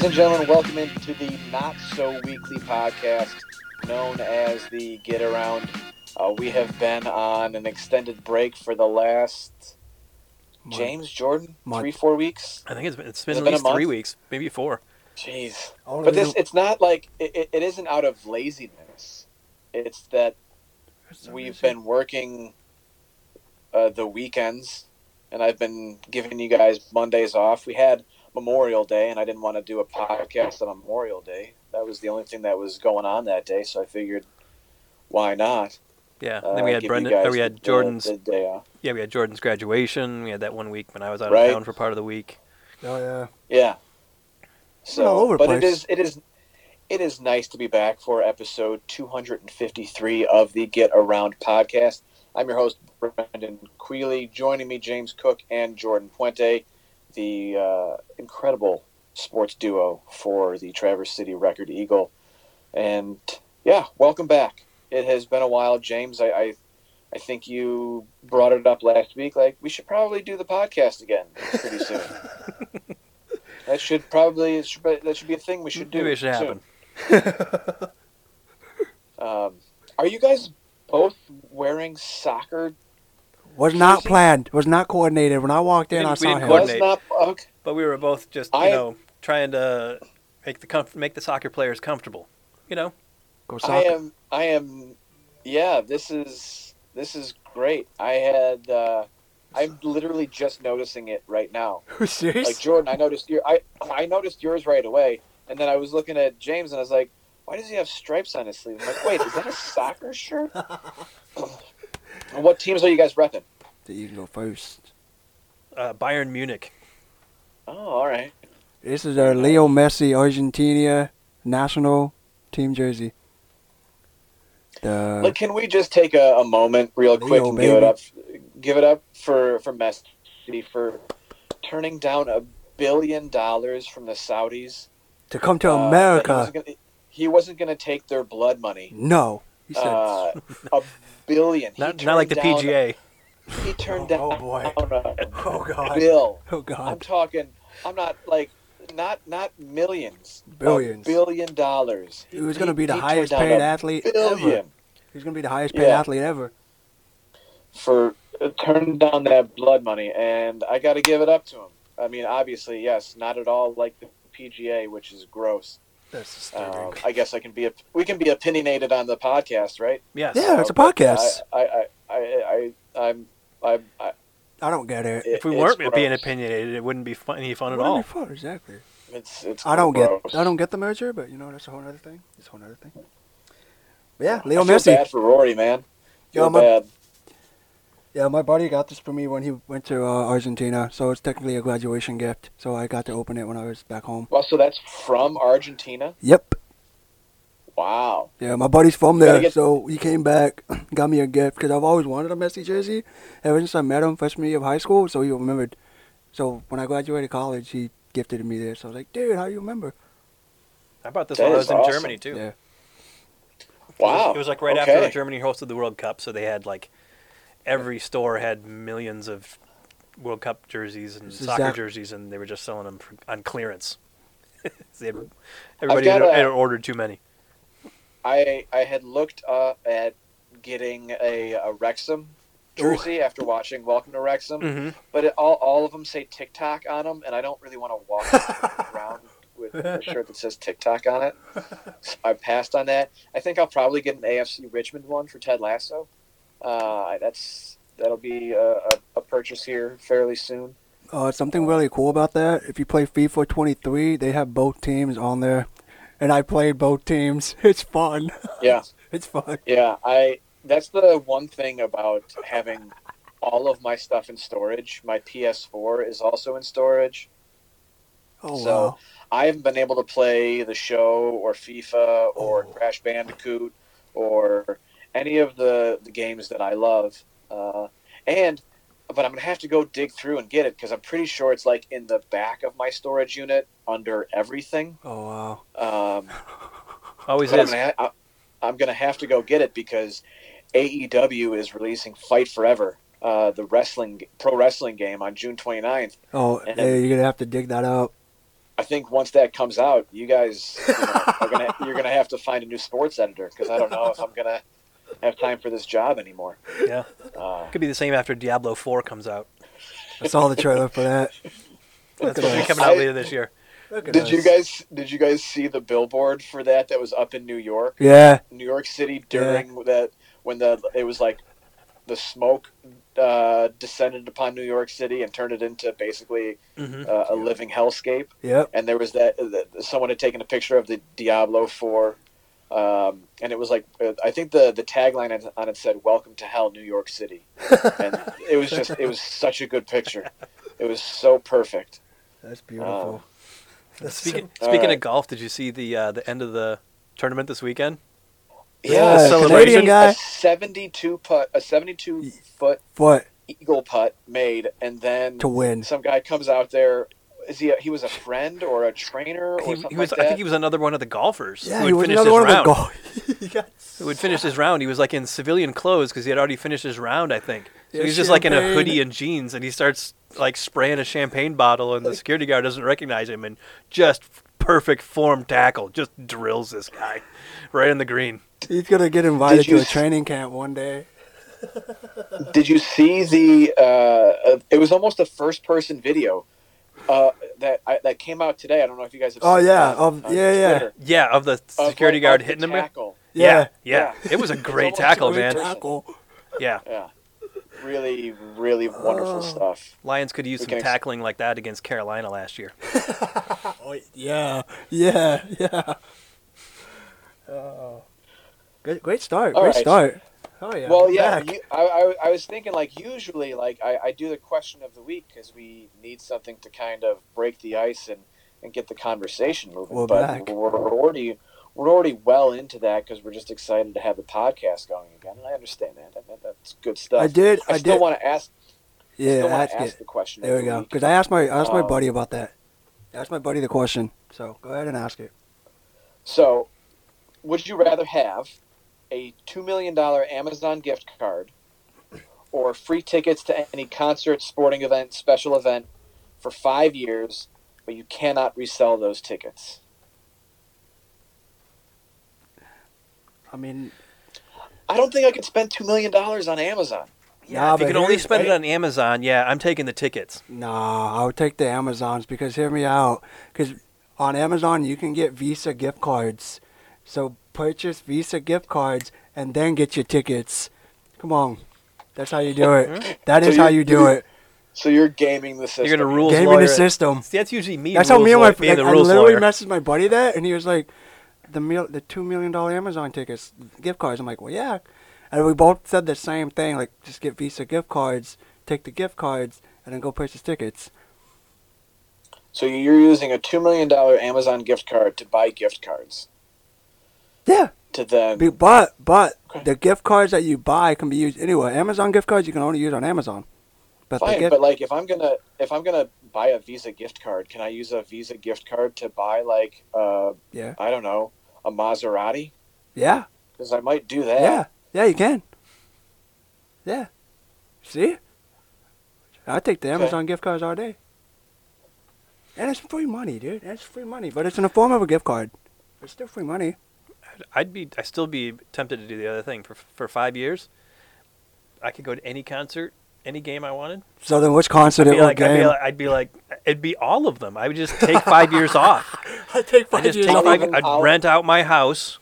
Ladies and gentlemen, welcome into the Not So Weekly podcast known as the Get Around. Uh, we have been on an extended break for the last, Month. James, Jordan, Month. three, four weeks. I think it's been, it's been it at been least three weeks, maybe four. Jeez. But this, it's not like, it, it- it isn't out of laziness. It's that some we've been working uh, the weekends, and I've been giving you guys Mondays off. We had Memorial Day, and I didn't want to do a podcast on Memorial Day. That was the only thing that was going on that day, so I figured, why not? Yeah. Uh, then we had Brendan. Or we had the- Jordan's. the day off. yeah, we had Jordan's graduation. We had that one week when I was out Right. of town for part of the week. Oh yeah. Yeah. So, all over but it place. is it is it is nice to be back for episode 253 of the Get Around podcast. I'm your host Brendan Quealy. Joining me, James Cook and Jordan Puente, the uh, incredible sports duo for the Traverse City Record Eagle. And yeah, welcome back. It has been a while, James. I, I I think you brought it up last week. Like we should probably do the podcast again pretty soon. That should probably should, that should be a thing we should do. Maybe it should soon. happen. Um, are you guys both wearing soccer? Was not Jersey? planned. Was not coordinated. When I walked in, I saw him. coordinate. Was not okay. But we were both just, you I- know, trying to make the comf- make the soccer players comfortable. You know. Go I am. I am. Yeah, this is this is great. I had. Uh, I'm literally just noticing it right now. serious? Like Jordan, I noticed your. I I noticed yours right away, and then I was looking at James, and I was like, "Why does he have stripes on his sleeve?" I'm like, "Wait, is that a soccer shirt?" and what teams are you guys repping? you can go first. Uh, Bayern Munich. Oh, all right. This is our Leo Messi Argentina national team jersey. The Like, can we just take a, a moment, real quick, Leo, and give it up, give it up for for Messi for turning down a billion dollars from the Saudis to come to uh, America. He he wasn't gonna take their blood money. no, he said. Uh, a billion. Not not like the turned down- PGA. He turned Oh, down boy. a oh God. bill. Oh god. I'm talking. I'm not like not not millions. a Billions. billion dollars. He was gonna be the highest paid athlete ever. Billion. He was gonna be the highest paid Yeah. athlete ever. for uh, turning down that blood money, and I got to give it up to him. I mean, obviously, yes, not at all like the PGA, which is gross. That's disturbing. Um, I guess I can be a, we can be opinionated on the podcast, right? Yes. Yeah. it's a podcast. I, I, I, I, I, I'm, I, I I don't get it. If we weren't being opinionated, it wouldn't be fun, any fun at all. be fun, exactly. It's, it's. I don't gross. get I don't get the merger, but you know that's a whole other thing. It's a whole other thing. But yeah, Leo I feel Messi. bad for Rory, man. Yeah, Feel my- bad. Yeah, my buddy got this for me when he went to uh, Argentina, so it's technically a graduation gift. So I got to open it when I was back home. Well, so that's from Argentina. Yep. Wow. Yeah, my buddy's from there, get- so he came back, got me a gift because I've always wanted a Messi jersey ever since I met him freshman year of high school. So he remembered. So when I graduated college, he gifted me this. So I was like, dude, how do you remember? I bought this That when I is was in. Germany too. Yeah. It was- Wow. It was like right okay. after Germany hosted the World Cup, so they had like every store had millions of World Cup jerseys and is soccer exact- jerseys, and they were just selling them for, on clearance. They had- everybody got had, a- had ordered too many. I I had looked uh, at getting a, a Wrexham jersey after watching Welcome to Wrexham, hmm but it, all all of them say TikTok on them, and I don't really want to walk around with a shirt that says TikTok on it. So I passed on that. I think I'll probably get an AFC Richmond one for Ted Lasso. Uh, that's that'll be a, a, a purchase here fairly soon. Uh, something really cool about that. If you play FIFA 23, they have both teams on there, and I played both teams. It's fun. Yeah. it's fun. Yeah, I that's the one thing about having all of my stuff in storage. My PS4 is also in storage. Oh So, wow. I haven't been able to play the show or FIFA or Oh. Crash Bandicoot or any of the, the games that I love. Uh, and but I'm gonna have to go dig through and get it because I'm pretty sure it's like in the back of my storage unit under everything. Oh wow. Um, Always but I'm is. gonna, ha- I- I'm gonna have to go get it because AEW is releasing Fight Forever, uh, the wrestling pro wrestling game on June 29th. Oh, And- hey, you're gonna have to dig that out. I think once that comes out, you guys you know, are gonna you're gonna have to find a new sports editor because I don't know if I'm gonna have time for this job anymore. Yeah, Uh, could be the same after Diablo Four comes out. I saw the trailer for that. That's at supposed to be coming out I- later this year. Did us. you guys did you guys see the billboard for that that was up in New York, Yeah, New York City during that when the it was like the smoke uh, descended upon New York City and turned it into basically hmm uh, a living hellscape. yep. and there was that, that someone had taken a picture of the Diablo Four, um, and it was like uh, I think the the tagline on- on it said "Welcome to Hell, New York City," and it was just it was such a good picture. It was so perfect. That's beautiful. That's Speaking so- speaking Alright. of golf, did you see the uh, the end of the tournament this weekend? Yeah, a celebration. Canadian guy. a seventy-two putt, a seventy-two foot What eagle putt made, and then to win? some guy comes out there. Is he? A, he was a friend or a trainer or He, something he was. like I think he was another one of the golfers Yeah, who he had was another his one of the round. goal. he got who had finished his round. He was like in civilian clothes because he had already finished his round, I think. So Yeah, he's just like in a hoodie and jeans, and he starts like spraying a champagne bottle, and the security guard doesn't recognize him, and just perfect form tackle, just drills this guy right in the green. He's gonna get invited to a s- training camp one day. Did you see the? Uh, uh, it was almost a first-person video uh, that I, that came out today. I don't know if you guys have. Oh, yeah, it of- on yeah, yeah. Twitter. Yeah, of the Of, security like, guard hitting the him. there. tackle. Yeah, Yeah. yeah, it was a great tackle, really man. Tackle. Yeah, Yeah, really, really wonderful Oh. stuff. Lions could use We some can ex- tackling like that against Carolina last year. Oh, yeah, yeah, yeah. Oh. Great, great start. All great right. start. Oh yeah. well, I'm yeah, you, I, I, I was thinking like usually like I, I do the question of the week because we need something to kind of break the ice and, and get the conversation moving. We're but back. we're already we're already well into that because we're just excited to have the podcast going again, and I understand that. that, that- that's good stuff. I did. I, I, still want to ask. yeah, ask ask the question. There we the go. Because I asked my I asked my Um, buddy about that. I asked my buddy the question. So go ahead and ask it. So, would you rather have a $2 million Amazon gift card or free tickets to any concert, sporting event, special event for five years, but you cannot resell those tickets? I mean, I don't think I could spend $2 million on Amazon. Yeah, Nah, if you can only here's- spend it on Amazon, yeah, I'm taking the tickets. nah, I would take the Amazons because hear me out. Because on Amazon you can get Visa gift cards. So purchase Visa gift cards and then get your tickets. Come on, that's how you do it. That is So how you- you do it. So you're gaming the system. You're gonna rule Gaming lawyer. the system. See, that's usually me. That's how me and my lawyer- like, I rules literally lawyer. messaged my buddy that, and he was like, "The mil- the two million dollar Amazon tickets, gift cards." I'm like, "Well, yeah," and we both said the same thing, like just get Visa gift cards, take the gift cards, and then go purchase tickets. So you're using a $2 million Amazon gift card to buy gift cards. Yeah, To then. be- but but Okay. the gift cards that you buy can be used anywhere. Amazon gift cards you can only use on Amazon. But Fine, gift, but like if I'm gonna if I'm gonna buy a Visa gift card, can I use a Visa gift card to buy like uh yeah, I don't know a Maserati? yeah, Because I might do that. yeah, yeah, you can. Yeah, see, I take the Okay. Amazon gift cards all day. And it's free money, dude. It's free money, but it's in the form of a gift card. It's still free money. I'd be, I still be tempted to do the other thing for for five years. I could go to any concert, any game I wanted. So then, which concert I'd be, will like, I'd, be like, I'd be like, it'd be all of them. I would just take five years off. I take I just take I'll five. even- I'd I'll- rent out my house.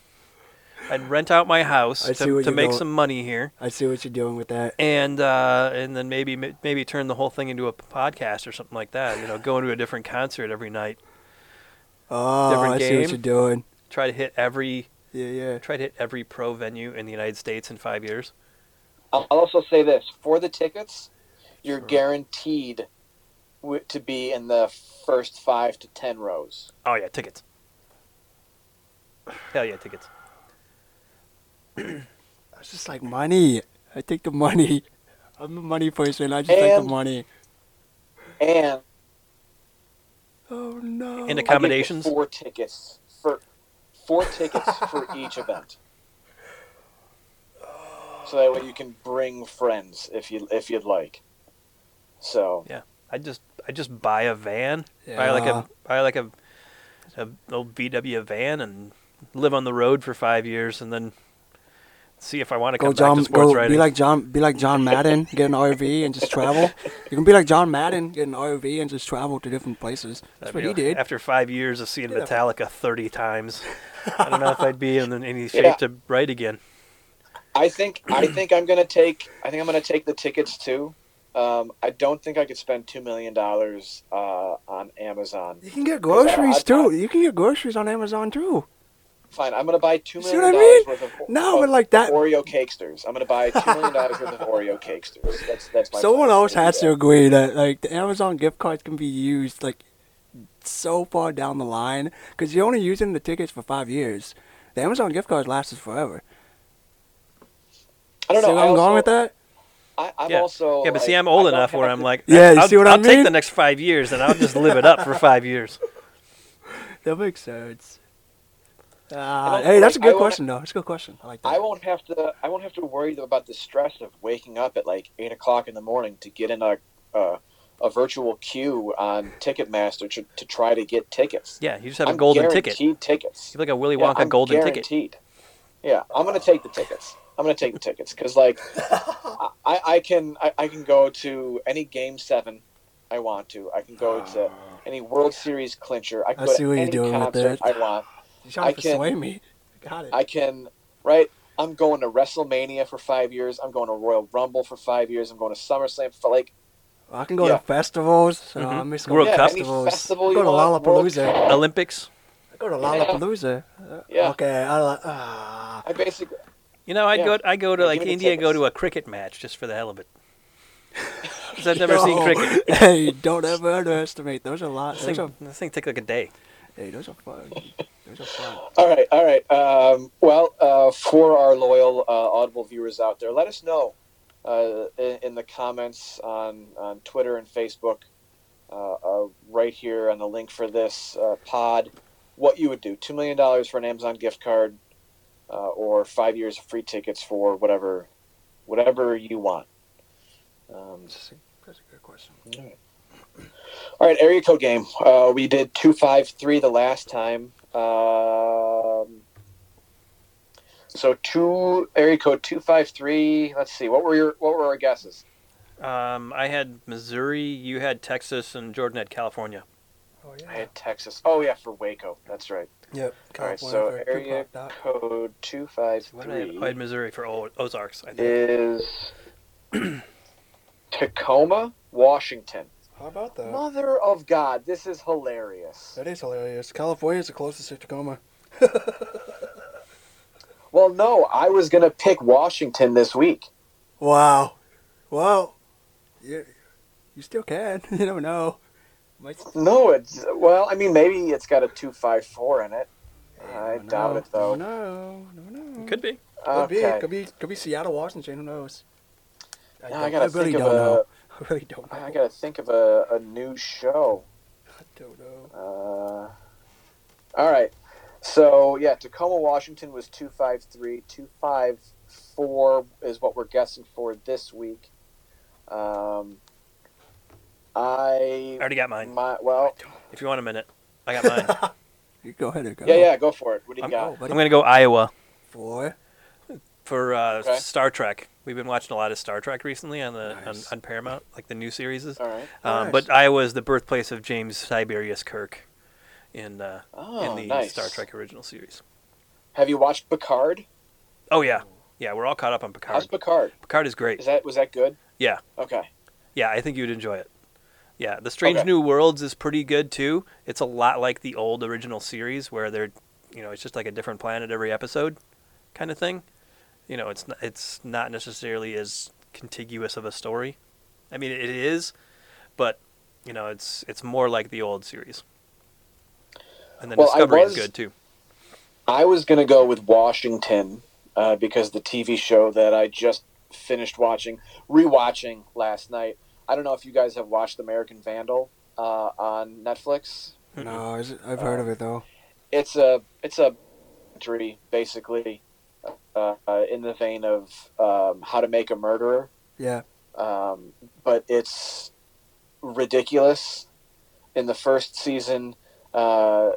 I'd rent out my house I see to, what to make going- some money here, I see what you're doing with that. and uh, and then maybe maybe turn the whole thing into a podcast or something like that. You know, go into a different concert every night. Oh, Different I see what you're doing. Try to hit every Yeah, yeah. try to hit every pro venue in the United States in five years. I'll I'll also say this for the tickets, you're Sure. guaranteed to be in the first five to ten rows. Oh yeah, tickets. Hell yeah, tickets. It's just like money. I take the money. I'm a money person. I just take And- the money. And Oh no. And Accommodations? give you four tickets for four tickets for each event. So that way you can bring friends if you if you'd like. So yeah, I just I just buy a van, buy like a buy like a a old VW van and live on the road for five years, and then see if I want to Go come John, back to sports go writing. be like John, be like John Madden, get an RV and just travel. You can be like John Madden, get an RV and just travel to different places. That's That'd what he like- did. After five years of seeing Yeah. Metallica 30 times, I don't know if I'd be in any shape Yeah. to write again. I think I think I'm gonna take I think I'm gonna take the tickets too. Um, I don't think I could spend two million dollars uh, on Amazon. You can get groceries I- I- too. You can get groceries on Amazon too. Fine, I'm gonna buy two million See I dollars mean? worth of No, of but like that- Oreo cakesters. I'm gonna buy two million dollars worth of Oreo cakesters. That's that's my. Someone plan. else has to agree that like the Amazon gift cards can be used like so far down the line because you're only using the tickets for five years. The Amazon gift cards last us forever. I don't know. See where I I'm going with that? I, I'm yeah. also. yeah, but see, I'm old I enough where I'm like, Yeah, you I'll, see what I I'll take the next five years and I'll just live it up for five years. That makes sense. Uh, hey, that's a good question though. That's a good question. I like that. I won't have to. I won't have to worry about the stress of waking up at like eight o'clock in the morning to get in a uh, a virtual queue on Ticketmaster to, to try to get tickets. Yeah, you just have a I'm golden guaranteed ticket. tickets. You're like a Willy Yeah, Wonka I'm golden ticket. guaranteed. Yeah, I'm gonna take the tickets. I'm gonna take the tickets because like I, I can I, I can go to any game seven I want to. I can go to any World Series clincher. I can I go see to what you're any doing with concert that. I want. You're trying to I can- persuade me. Got it. I can right. I'm going to WrestleMania for five years. I'm going to Royal Rumble for five years. I'm going to SummerSlam for like I can go yeah. to festivals. Uh, Mhm. I miss World going to Cup. any festivals. festival I go to want. World Lollapalooza. Olympics. I go to Lollapalooza. Uh, Yeah. Okay. I like. Ah. I basically You know, I'd Yeah. go. I go to like give me the India go to a cricket match just for the hell of it. 'Cause I've never seen cricket. Hey, don't ever underestimate. Those are lot. This Those thing, are, this thing take like a day. Hey, those are fun. Those are fun. All right, all right. Um, well, uh, for our loyal uh, Audible viewers out there, let us know uh, in, in the comments on, on Twitter and Facebook, uh, uh, right here on the link for this uh, pod, what you would do. $2 million for an Amazon gift card uh, or five years of free tickets for whatever whatever you want. Um, That's a, that's a good question. all right, area code game. Uh, we did 253 the last time. Um, so two area code 253. Let's see. What were your what were our guesses? Um, I had Missouri, you had Texas, and Jordan had California. Oh yeah. I had Texas. Oh yeah, for Waco. That's right. Yep. All right. So area code What did I have? 253 I had Missouri for o- Ozarks. I think. is Tacoma, Washington. How about that? Mother of God, this is hilarious. That is hilarious. California is the closest to Tacoma. Well, no, I was gonna pick Washington this week. Wow. Well, you, you still can. You never know. Might, No, it's well. I mean, maybe it's got a two five four in it. I never doubt know. it though. No, no, no. Could be. Could be. Could be. Could be Seattle, Washington. Who knows? I, Now I gotta really think don't know. A. I really don't know. I gotta think of a, a new show. I don't know. Uh, all right. So yeah, Tacoma, Washington was two five three. Two five four is what we're guessing for this week. Um, I I already got mine. my well, If you want a minute, I got mine. You go ahead and go. yeah, yeah, go for it. What do you I'm- got? Oh. I'm gonna go Iowa Four. for uh, Okay. Star Trek. We've been watching a lot of Star Trek recently on the Nice. on, on Paramount, like the new series. All right. Um, Nice. But Iowa is the birthplace of James Tiberius Kirk in uh, Oh, in the nice. Star Trek original series. Have you watched Picard? Oh yeah, yeah, we're all caught up on Picard. How's Picard. Picard? Picard is great. Is that was that good? Yeah. Okay. Yeah, I think you'd enjoy it. Yeah, The Strange Okay. New Worlds is pretty good too. It's a lot like the old original series where they're, you know, it's just like a different planet every episode, kind of thing. You know, it's not, it's not necessarily as contiguous of a story. I mean, it is, but you know, it's it's more like the old series. And then Well, Discovery was- is good too. I was gonna go with Washington uh, because the TV show that I just finished watching, rewatching last night. I don't know if you guys have watched American Vandal uh, on Netflix. No, I've heard of it though. It's a it's a documentary basically uh, in the vein of um, how to make a murderer, Yeah. um, but it's ridiculous. In the first season, uh,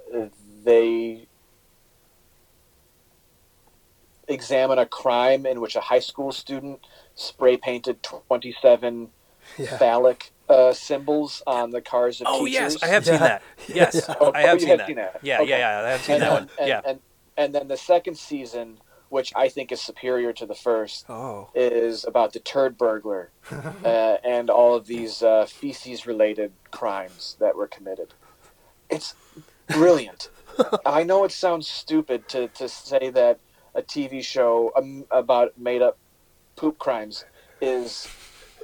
they examine a crime in which a high school student spray painted 27 Yeah. phallic uh, symbols on the cars of Oh teachers. yes, I have Yeah. seen that. Yes, Yeah. Oh, I have you seen have that. seen that. Yeah, Okay. yeah, yeah. I have seen and, that then, one. and, yeah. and, and then the second season, which I think is superior to the first, Oh. is about the turd burglar uh, and all of these uh, feces related crimes that were committed. It's brilliant. I know it sounds stupid to, to say that a TV show um, about made up poop crimes is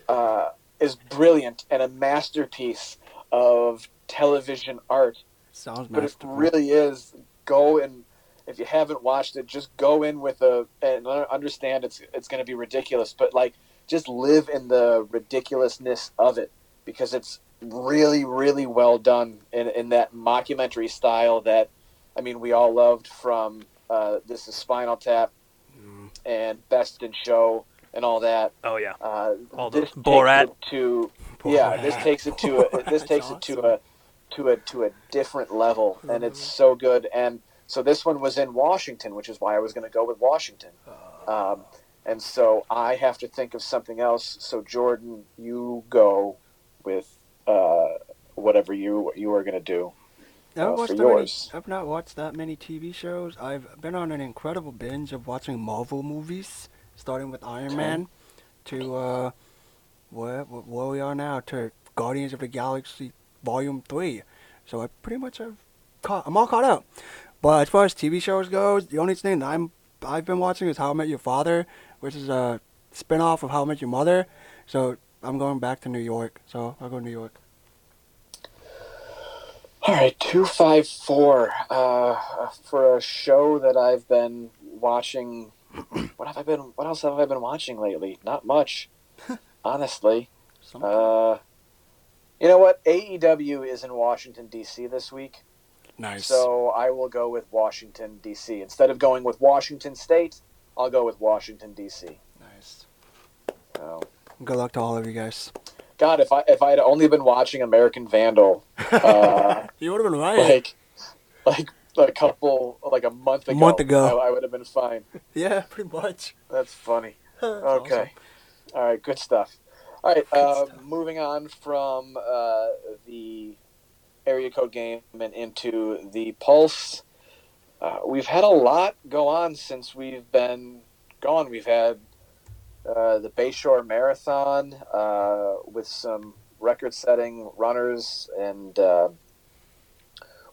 uh, is brilliant and a masterpiece of television art Sounds but it really is go and if you haven't watched it just go in with a and understand it's it's going to be ridiculous but like just live in the ridiculousness of it because it's really really well done in, in that mockumentary style that i mean we all loved from uh, this is spinal tap Mm. and best in show and all that oh yeah. uh, All this Borat. to Poor yeah, this takes it to a this takes it to a to a to a different level, and it's so good. And so this one was in Washington, which is why I was going to go with Washington. Um, and so I have to think of something else. So Jordan, you go with uh, whatever you you are going to do. I haven't uh, watched for that many, yours. I've not watched that many TV shows. I've been on an incredible binge of watching Marvel movies, starting with Iron Okay. Man to uh, where where we are now to Guardians of the Galaxy Volume Three. So I pretty much have caught. I'm all caught up. But as far as TV shows goes, the only thing that I'm I've been watching is How I Met Your Father, which is a spin-off of How I Met Your Mother. So I'm going back to New York. So I'll go to New York. All right, two five four. Uh, for a show that I've been watching, what have I been? What else have I been watching lately? Not much, honestly. Uh, you know what? AEW is in Washington D.C. this week, nice. so I will go with Washington D.C. Instead of going with Washington State, I'll go with Washington D.C. nice. So, Good luck to all of you guys. God, if I if I had only been watching American Vandal, uh, you would have been right. like like a couple like a month ago, A month ago. I, I would have been fine. yeah, pretty much. That's funny. That's Okay. All right. Good stuff. All right. Uh, stuff. moving on from uh, the area code game and into the Pulse. Uh, we've had a lot go on since we've been gone. We've had uh, the Bayshore Marathon uh, with some record-setting runners and uh,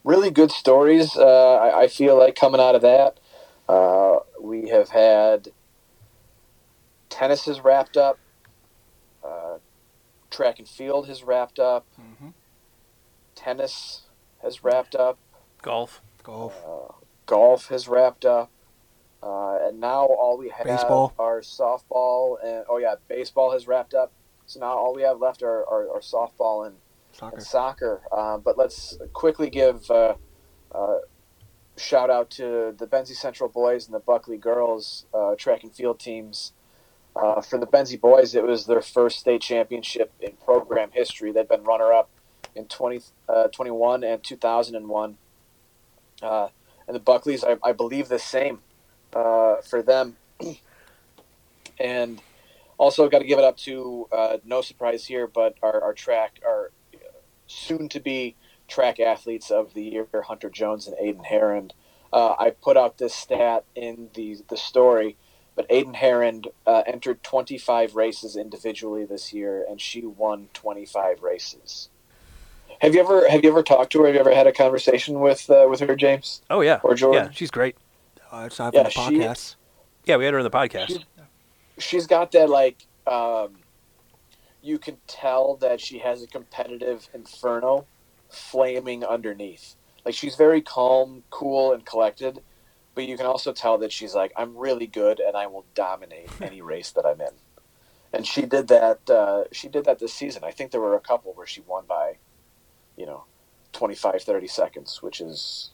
really good stories. Uh, I, I feel like coming out of that. Uh, we have had tennis has wrapped up. Uh, track and field has wrapped up. hmm Tennis has wrapped up. Golf. Golf. Uh, golf has wrapped up. Uh, and now all we have Baseball. are softball and oh yeah, baseball has wrapped up. So now all we have left are, are, are softball and, Soccer. and soccer. Uh, but let's quickly give uh, uh, shout out to the Benzie Central boys and the Buckley girls uh, track and field teams. Uh, for the Benzie boys, it was their first state championship in program history. They've been runner up in 20, uh, and 2001. Uh, and the Buckleys, I, I believe, the same uh, for them. and also got to give it up to, uh, no surprise here, but our, our track, our soon to be track athletes of the year, Hunter Jones and Aiden Herron. Uh, I put out this stat in the, the story, but Aiden Herron uh, entered 25 races individually this year, and she won 25 races. Have you ever have you ever talked to her? Have you ever had a conversation with uh, with her, James Oh yeah. or Jordan? Yeah, she's great. Uh, it's not Yeah, for the she- podcast. Yeah, we had her in the podcast. She's, she's got that like um, you can tell that she has a competitive inferno flaming underneath. Like she's very calm, cool, and collected, but you can also tell that she's like, I'm really good and I will dominate any race that I'm in. And she did that. Uh, she did that this season. I think there were a couple where she won by, you know, 25, 30 seconds, which is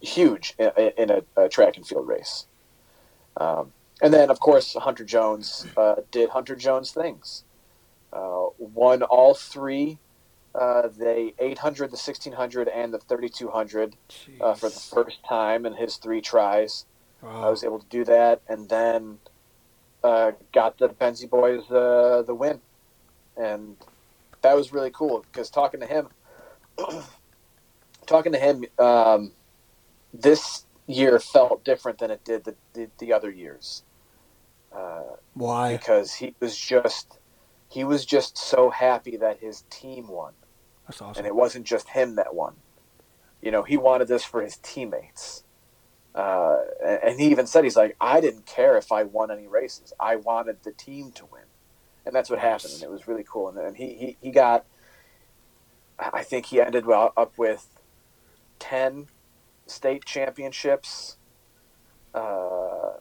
huge in, in a, a track and field race. Um, and then, of course, Hunter Jones uh, did Hunter Jones things. Uh, won all three uh, the 800, the 1600, and the 3200 uh, for the first time in his three tries. I was able to do that, and then uh, got the benzie boys uh, the win, and that was really cool because talking to him, talking to him, um, this year felt different than it did the the, the other years. Uh, Why? because he was just he was just so happy that his team won. That's and it wasn't just him that won. You know he wanted this for his teammates. Uh, and and he even said he's like i didn't care if i won any races. I wanted the team to win. And that's what happened and it was really cool. And, and he, he, he got i think he ended well up with 10 state championships uh,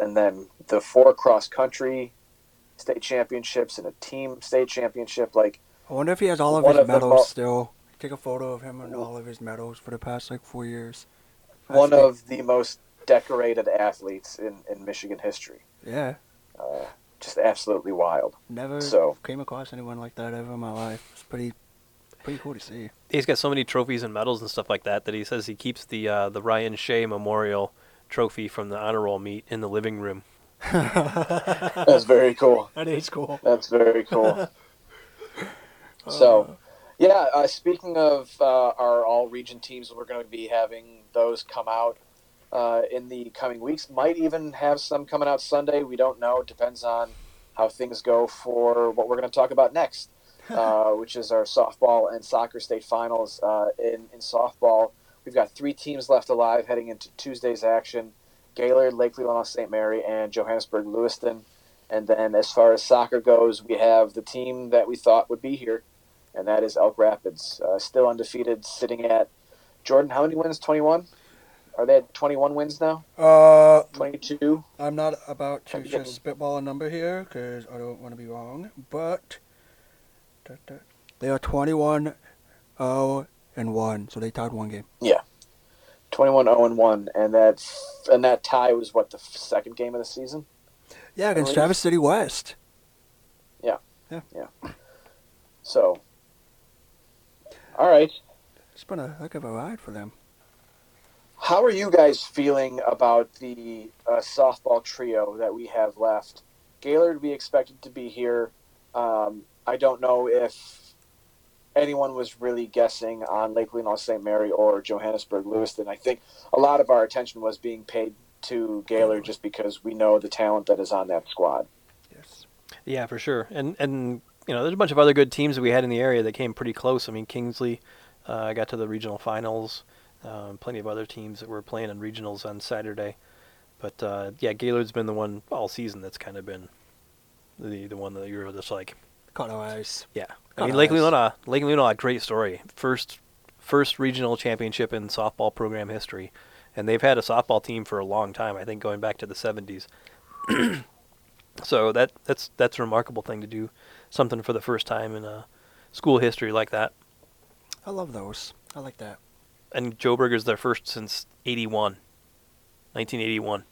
and then the four cross country state championships and a team state championship like I wonder if he has all of his of medals mo- still. Take a photo of him and all of his medals for the past like four years. one of the most decorated athletes in, in Michigan history. Yeah. Uh, just absolutely wild. Never So- came across anyone like that ever in my life. It's pretty, pretty cool to see. He's got so many trophies and medals and stuff like that that he says he keeps the uh, the Ryan Shea Memorial Trophy from the honor roll meet in the living room. That's very cool. That is cool. That's very cool. So, yeah, uh, speaking of uh, our all region teams, we're going to be having those come out uh, in the coming weeks. Might even have some coming out Sunday. We don't know. It depends on how things go for what we're going to talk about next, uh, which is our softball and soccer state finals. Uh, in, in softball, we've got three teams left alive heading into Tuesday's action Gaylord, Lake Leelanau St. Mary, and Johannesburg Lewiston. And then as far as soccer goes, we have the team that we thought would be here, and that is Elk Rapids, uh, still undefeated, sitting at Jordan. How many wins? Twenty-one. Are they at twenty-one wins now? Uh, Twenty-two. I'm not about to just spitball a number here because I don't want to be wrong, but they are 21 0 and 1, so they tied one game. Yeah. 21 0 and 1 and that and that tie was what the second game of the season Yeah, against Traverse City West. Yeah. Yeah. Yeah. So all right It's been a heck of a ride for them. how are you guys feeling about the uh, softball trio that we have left gaylord we expected to be here um, i don't know if anyone was really guessing on lake leelanau st mary or johannesburg lewiston i think a lot of our attention was being paid to gaylord just because we know the talent that is on that squad Yes. Yeah, for sure. And and you know, there's a bunch of other good teams that we had in the area that came pretty close. I mean, Kingsley uh, got to the regional finals. Um, plenty of other teams that were playing in regionals on Saturday. But uh, yeah, Gaylord's been the one all season that's kind of been the the one that you were just like, Caught our eyes. yeah. I mean, Lake. Leelanau, Lake Leelanau, a great story. First first regional championship in softball program history, and they've had a softball team for a long time. I think going back to the 70s. so that that's that's a remarkable thing to do, something for the first time in uh, school history like that. I love those. I like that. And Joburg is their first since 81, 1981.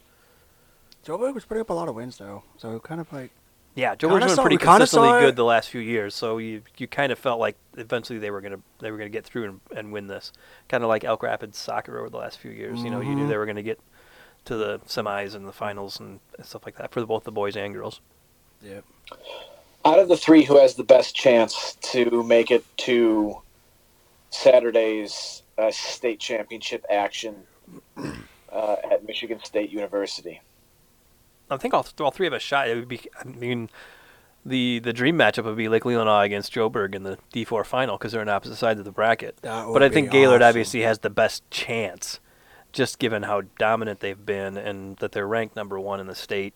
Joburg was putting up a lot of wins, though, so kind of like Yeah, Kinda Joburg's been pretty consistently good the last few years. So you you kind of felt like eventually they were gonna they were gonna get through and, and win this. Kind of like Elk Rapids soccer over the last few years. You know, you knew Mhm. they were gonna get to the semis and the finals and, and stuff like that for both the boys and girls. yeah. out of the three, who has the best chance to make it to Saturday's uh, state championship action uh, at Michigan State University? I think all, all three of us shot. It would be. I mean, the the dream matchup would be Lake Leelanau against Joburg in the D4 final because they're on opposite sides of the bracket. That But I think Gaylord awesome. obviously has the best chance, just given how dominant they've been and that they're ranked number one in the state.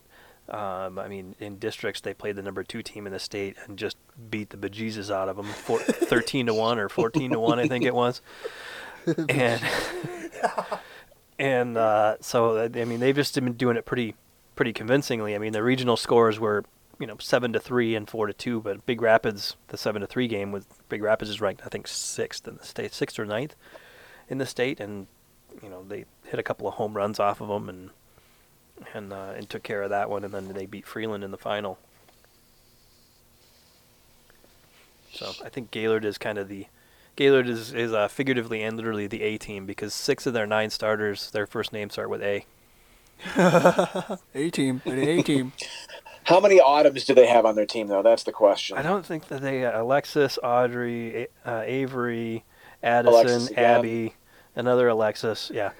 Um, I mean, in districts, they played the number two team in the state and just beat the bejesus out of them, four, thirteen to one or fourteen to one, I think it was. And and uh, so I mean, they've just been doing it pretty pretty convincingly. I mean, the regional scores were you know seven to three and four to two, but Big Rapids, the seven to three game with Big Rapids is ranked I think sixth in the state, sixth or ninth in the state, and you know they hit a couple of home runs off of them and and uh, and took care of that one, and then they beat Freeland in the final. So I think Gaylord is kind of the Gaylord is is uh, figuratively and literally the A team because six of their nine starters, their first names start with A. A team, A team. How many autumns do they have on their team, though? That's the question. I don't think that they uh, Alexis, Audrey, A- uh, Avery, Addison, Abby, another Alexis. Yeah,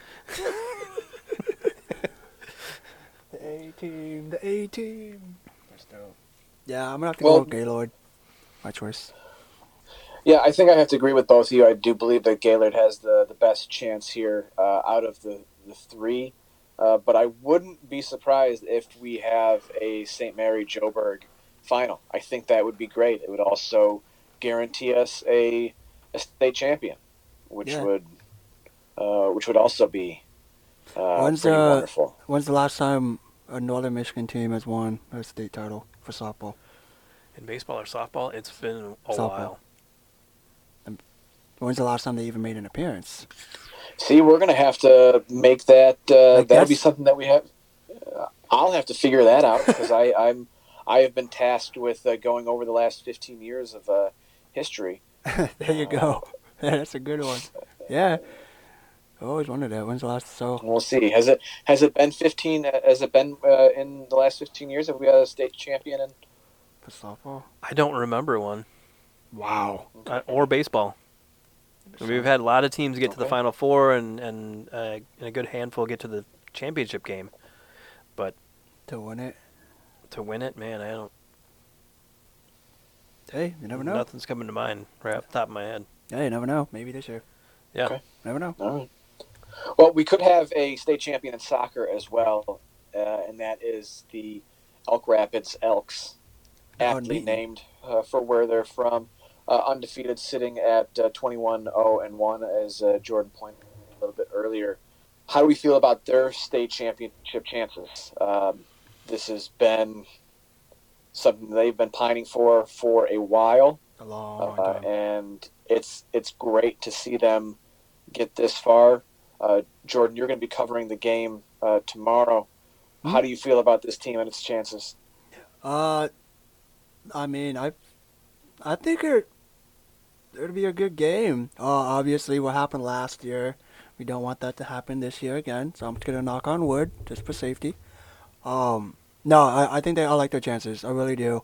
The A team, the A team. That's dope. Yeah, I'm gonna have to Well- go with Gaylord. My choice. Yeah, I think I have to agree with both of you. I do believe that Gaylord has the, the best chance here uh, out of the, the three. Uh, but I wouldn't be surprised if we have a St. Mary Joburg final. I think that would be great. It would also guarantee us a, a state champion, which Yeah. would uh, which would also be uh, When's pretty the- wonderful. When's the last time a Northern Michigan team has won a state title for softball? in baseball or softball, it's been a Softball. while. When's the last time they even made an appearance? See, we're gonna have to make that. Uh, Like, that'll be something that we have. Uh, I'll have to figure that out because I, I'm I have been tasked with uh, going over the last 15 years of uh, history. there you go. That's a good one. Yeah. I always wondered that. When's the last? So we'll see. Has it has it been 15? uh, Has it been uh, in the last 15 years? Have we had a state champion? In, for softball. I don't remember one Wow. uh, or baseball. We've had a lot of teams get to the Final Four and and, uh, and a good handful get to the championship game. But to win it. To win it, man, I don't. Hey, you never know. Nothing's coming to mind right off the top of my head. Yeah, you never know. Maybe this year. Yeah. Okay. Never know. all right. Well, we could have a state champion in soccer as well, uh, and that is the Elk Rapids Elks, Oh, aptly neat. named uh, for where they're from. Uh, undefeated, sitting at uh, 21-0 and one, as uh, Jordan pointed out a little bit earlier. How do we feel about their state championship chances? Um, this has been something they've been pining for for a while, A long uh, time. and it's it's great to see them get this far. Uh, Jordan, you're going to be covering the game uh, tomorrow. Hmm? How do you feel about this team and its chances? Uh, I mean, I, I think it, it'll be a good game. Uh, obviously, what happened last year, we don't want that to happen this year again. So I'm just gonna knock on wood just for safety. Um, no, I, I think they I like their chances. I really do.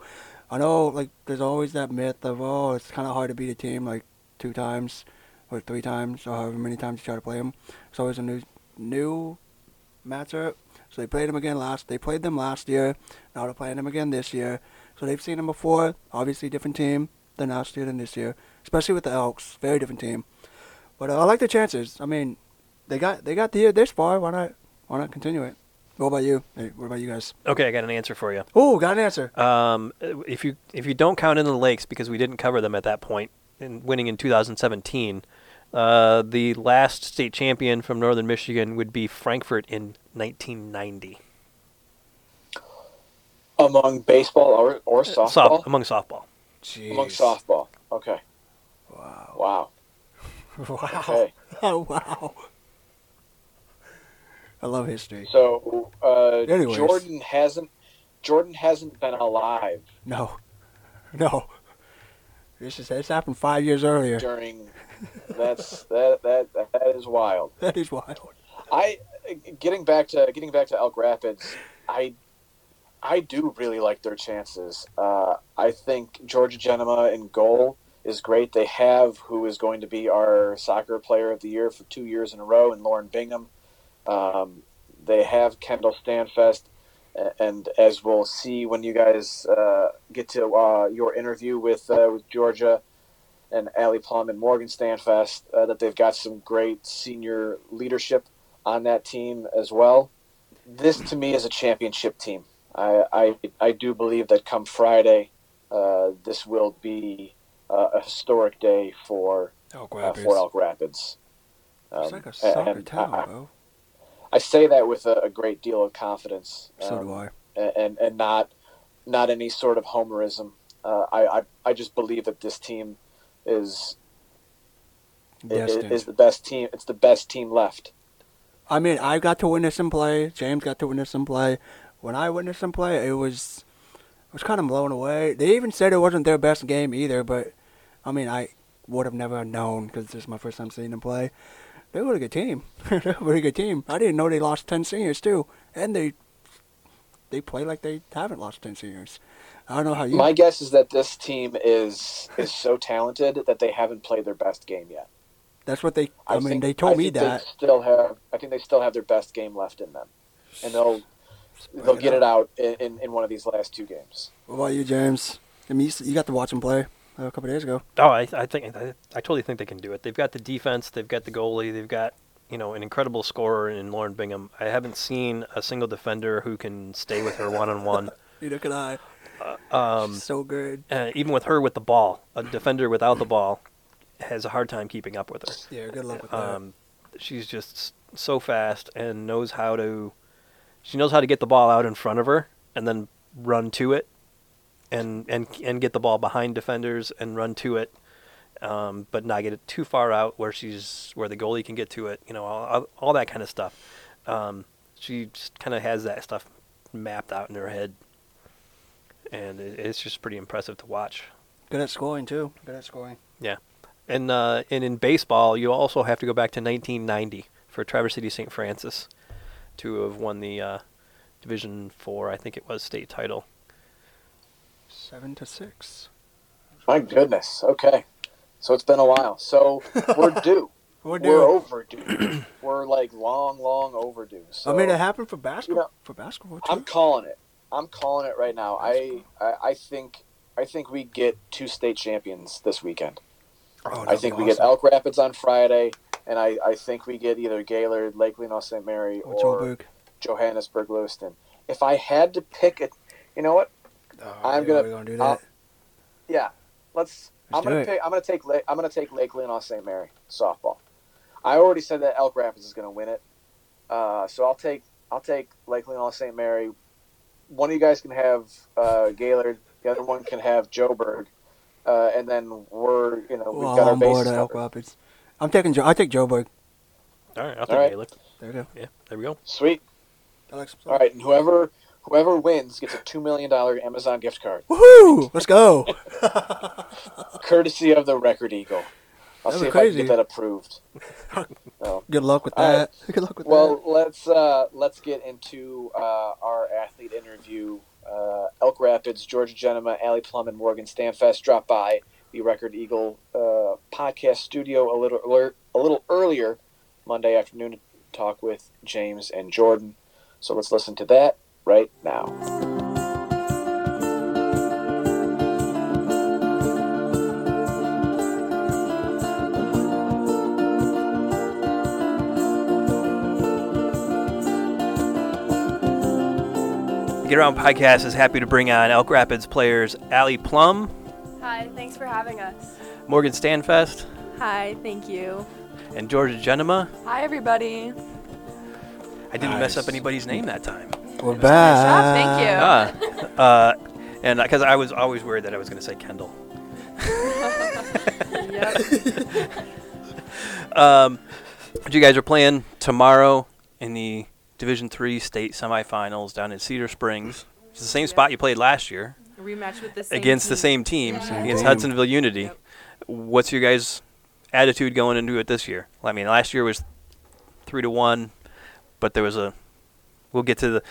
I know, like, there's always that myth of oh, it's kind of hard to beat a team like two times or three times or however many times you try to play them. It's always a new new matchup. So they played them again last. They played them last year. Now they're playing them again this year. So they've seen them before. Obviously, different team than last year than this year, especially with the Elks. Very different team. But uh, I like the chances. I mean, they got they got the year this far. Why not? Why not continue it? What about you? Hey, what about you guys? Okay, I got an answer for you. Oh, got an answer. Um, if you if you don't count in the lakes because we didn't cover them at that point in winning in 2017, uh, the last state champion from Northern Michigan would be Frankfort in 1990. Among baseball or, or softball? Soft, among softball. Jeez. Among softball. Okay. Wow. Wow. Wow. Okay. Oh, wow. I love history. So uh, Anyways. Jordan hasn't Jordan hasn't been alive No. No. This is this happened five years earlier. during. That's that that that is wild. That is wild. I getting back to getting back to Elk Rapids. I I do really like their chances. Uh, I think Jorja Jenema in goal is great. They have who is going to be our soccer player of the year for two years in a row, and Lauren Bingham. Um, they have Kendall Standfest, and as we'll see when you guys uh, get to uh, your interview with uh, with Jorja and Ally Plum and Morgan Standfest, uh, that they've got some great senior leadership on that team as well. This to me is a championship team. I I, I do believe that come Friday, uh, this will be uh, a historic day for Elk uh, for Elk Rapids. It's Um, like a soccer town, I, bro. I say that with a, a great deal of confidence. So um, do I. and and not not any sort of homerism. Uh, I, I I just believe that this team is is, Destined. is the best team. It's the best team left. I mean, I got to witness them play. James got to witness them play. When I witnessed them play, it was was kind of blown away. They even said it wasn't their best game either, but I mean, I would have never known because this is my first time seeing them play. They were a good team. They're a very good team. I didn't know they lost ten seniors too, and they they play like they haven't lost ten seniors. I don't know how you. My guess is that this team is is so talented that they haven't played their best game yet. that's what they. I, mean, think- they told I me think that. they still have. I think they still have their best game left in them, and they'll they'll it get it out in, in, in one of these last two games. What about you, James? I mean, you, you got to watch them play uh, a couple days ago. Oh, I, I think I, I totally think they can do it. They've got the defense, they've got the goalie, they've got you know an incredible scorer in Lauren Bingham. I haven't seen a single defender who can stay with her one on one. Neither can I. Um, so good. uh, even with her with the ball, a defender without the ball has a hard time keeping up with her. Yeah, good luck with that. Um, she's just so fast and knows how to. She knows how to get the ball out in front of her and then run to it, and and and get the ball behind defenders and run to it, um, but not get it too far out where she's where the goalie can get to it. You know, all, all- that kind of stuff. Um, she just kind of has that stuff mapped out in her head, and it, it's just pretty impressive to watch. good at scoring too. Good at scoring. Yeah, and uh, and in baseball, you also have to go back to 1990 for Traverse City St. Francis to have won the uh, Division Four, I think it was state title. Seven to six. My goodness. Okay, so it's been a while. So we're due. We're We're overdue. we're like long, long overdue. So I mean, it happened for basketball. know, for basketball too. I'm calling it. I'm calling it right now. I, I I think I think we get two state champions this weekend. Oh, I think we get. Elk Rapids on Friday, and I, I think we get either Gaylord, Lake Leelanau St. Mary, Or or Johannesburg, Lewiston. If I had to pick it, you know what? Oh, I'm gonna- gonna do I'll- that. Yeah, let's. I'm Let's do gonna pick. I'm gonna take. La- I'm gonna take Lake Leelanau St. Mary softball. I already said that Elk Rapids is gonna win it, uh, so I'll take. I'll take Lake Leelanau St. Mary. One of you guys can have uh, Gaylord. The other one can have Joburg. Uh, and then we're, you know, we've Well, got our on board bases Elk covered. Rapids. I'm taking. Jo- I take Joe Joburg. All right, I'll take right. Gaelic. There we go. Yeah, there we go. Sweet. Alex. All right, and whoever whoever wins gets a two million dollar Amazon gift card, Woohoo! Let's go. courtesy of the Record Eagle. I'll That'd see be if I can crazy. get that approved. So, Good luck with All right. that. Good luck with well, that. let's uh, let's get into uh, our athlete interview. Uh, Elk Rapids, Jorja Jenema, Ally Plum, and Morgan Standfest dropped by the Record Eagle uh, podcast studio a little a little earlier Monday afternoon to talk with James and Jordan. So let's listen to that right now. Get Around Podcast is happy to bring on Elk Rapids players Ally Plum, Hi, thanks for having us. Morgan Standfest, Hi, thank you. and Jorja Jenema. Hi, everybody. I didn't mess up anybody's name that time. We're back. job, thank you. Ah, uh, and because I was always worried that I was going to say Kendall. Yep. Um, but you guys are playing tomorrow in the Division Three state semifinals down in Cedar Springs. It's the same Yep. spot you played last year Rematch with the same against the team. same team Same against team. Hudsonville Unity. Yep. What's your guys' attitude going into it this year? I mean, last year was three to one, but there was a. We'll get to the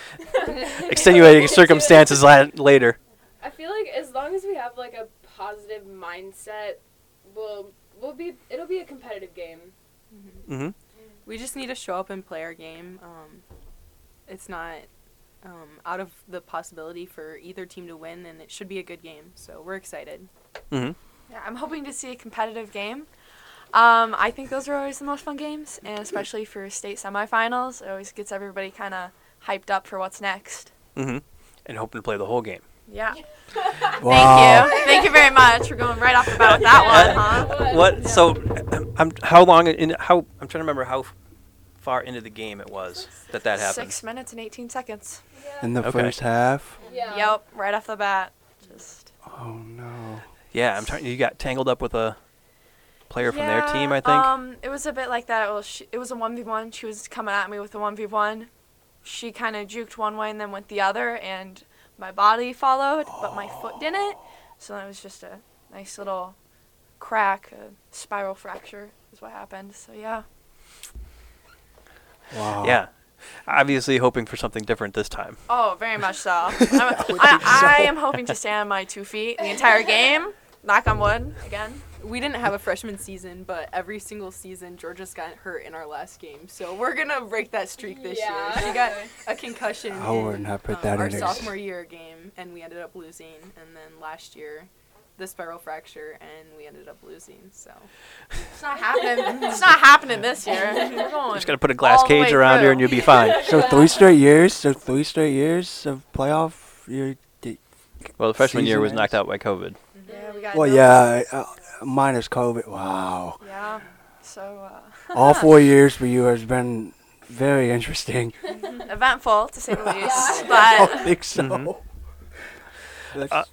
extenuating circumstances la- later. I feel like as long as we have like a positive mindset, we'll we'll be it'll be a competitive game. hmm We just need to show up and play our game. Um, it's not um, out of the possibility for either team to win, and it should be a good game. So we're excited. hmm Yeah, I'm hoping to see a competitive game. Um, I think those are always the most fun games, and especially for state semifinals, it always gets everybody kind of hyped up for what's next. hmm And hoping to play the whole game. Yeah. Wow. Thank you. Thank you very much for going right off the bat with that one, huh? What? So, I'm how long in how I'm trying to remember how far into the game it was that that happened. Six minutes and 18 seconds. In the Okay. first half. Yeah. Yep, right off the bat. Just. Oh no. Yeah, I'm trying. You got tangled up with a player from their team, I think. Um, it was a bit like that. It was, she, it was a 1v1. She was coming at me with a 1v1. She kind of juked one way and then went the other, and my body followed, but my foot didn't. So it was just a nice little crack, a spiral fracture is what happened. So yeah. Wow. Yeah. Obviously hoping for something different this time. Oh, very much so. I'm, I, I am hoping to stay on my two feet the entire game. Knock on wood again. We didn't have a freshman season, but every single season Jorja's got hurt in our last game. So we're gonna break that streak this Yeah. year. She got a concussion I wouldn't put um, that our in ex- sophomore year game, and we ended up losing. And then last year, the spiral fracture, and we ended up losing. So It's not happening. it's not happening this year. We're going. Just gotta put a glass all cage way around her through. and you'll be fine. So three straight years. So three straight years of playoff. You. Well, the freshman year was ends. knocked out by COVID. Yeah, we got. Well, no- yeah. Uh, minus COVID. Wow. Yeah. So uh, All four years for you has been very interesting. eventful to say the least, I but don't think so. Mhm. Uh,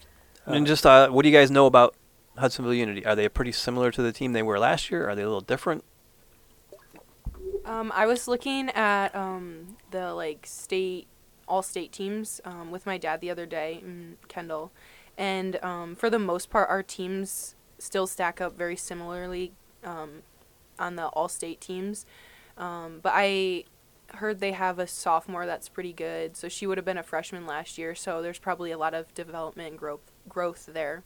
uh, And just uh, what do you guys know about Hudsonville Unity? Are they pretty similar to the team they were last year? Are they a little different? Um, I was looking at um, the like state, all state teams um, with my dad the other day, mm, Kendall, and um, for the most part, our teams still stack up very similarly um, on the all state teams. Um, but I heard they have a sophomore that's pretty good, so she would have been a freshman last year. So there's probably a lot of development and growth growth there.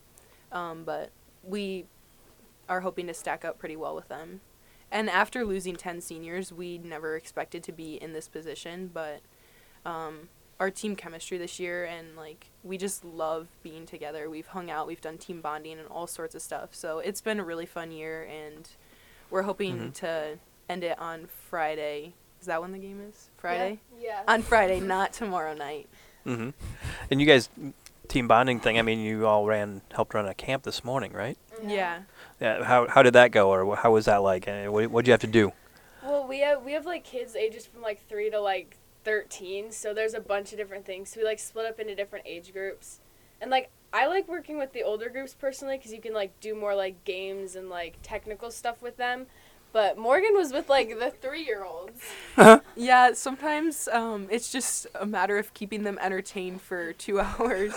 Um, but we are hoping to stack up pretty well with them. And after losing 10 seniors, we never expected to be in this position, but um, our team chemistry this year and like we just love being together. We've hung out, we've done team bonding and all sorts of stuff. So it's been a really fun year and we're hoping Mhm. to end it on Friday. Is that when the game is? Friday? Yeah. On Friday, not tomorrow night. Mm-hmm. And you guys, team bonding thing. I mean, you all ran, helped run a camp this morning, right? Yeah. Yeah. How how did that go, or how was that like? And what what'd you have to do? Well, we have we have like kids ages from like three to like thirteen, so there's a bunch of different things. So we like split up into different age groups, and like I like working with the older groups personally because you can like do more like games and like technical stuff with them. But Morgan was with like the three year olds. Yeah, sometimes um, it's just a matter of keeping them entertained for two hours,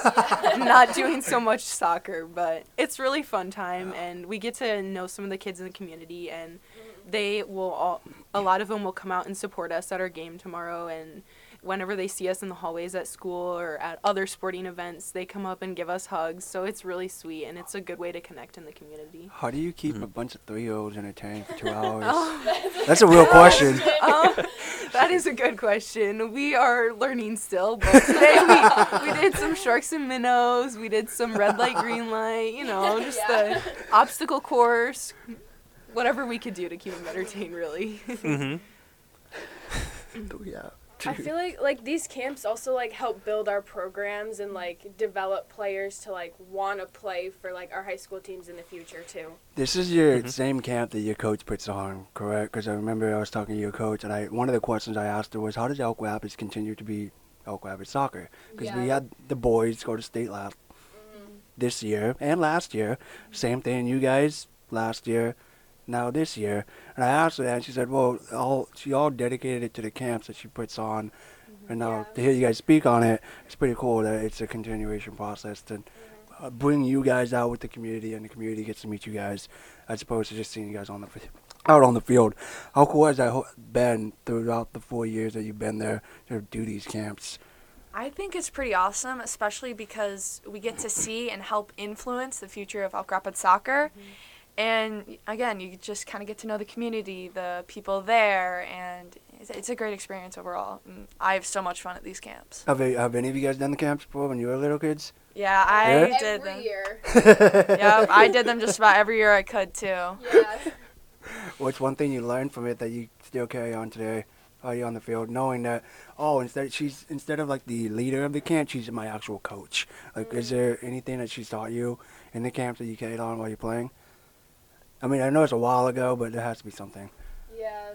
not doing so much soccer. But it's really fun time, and we get to know some of the kids in the community, and they will all. A lot of them will come out and support us at our game tomorrow, and whenever they see us in the hallways at school or at other sporting events, they come up and give us hugs. So it's really sweet, and it's a good way to connect in the community. How do you keep Mhm. a bunch of three-year-olds entertained for two hours? Oh. That's a real question. um, that is a good question. We are learning still, but today we, we did some sharks and minnows. We did some red light, green light. You know, just the obstacle course. Whatever we could do to keep them entertained, really. Mm-hmm. yeah. I feel like like these camps also like help build our programs and like develop players to like want to play for like our high school teams in the future too. This is your Mhm. same camp that your coach puts on, correct? Because I remember I was talking to your coach, and I one of the questions I asked her was, "How does Elk Rapids continue to be Elk Rapids soccer?" Because we had the boys go to state last this year and last year. Same thing, you guys last year, now this year. And I asked her that, and she said, "Well, all she all dedicated it to the camps that she puts on." Mm-hmm. And now Yeah. to hear you guys speak on it, it's pretty cool that it's a continuation process to mm-hmm. uh, bring you guys out with the community, and the community gets to meet you guys, as opposed to just seeing you guys on the f- out on the field. How cool has that ho- been throughout the four years that you've been there to do these camps? I think it's pretty awesome, especially because we get to see and help influence the future of Elk Rapids soccer. Mm-hmm. And again, you just kind of get to know the community, the people there, and it's, it's a great experience overall. And I have so much fun at these camps. Have, you- have any of you guys done the camps before when you were little kids? Yeah, I Yeah? did Every them. year. Yeah, I did them just about every year I could too. Yeah. What's one thing you learned from it that you still carry on today? Are you on the field, knowing that oh, instead she's instead of like the leader of the camp, she's my actual coach. Like, is mm. there anything that she's taught you in the camps that you carried on while you're playing? I mean, I know it's a while ago, but there has to be something. Yeah.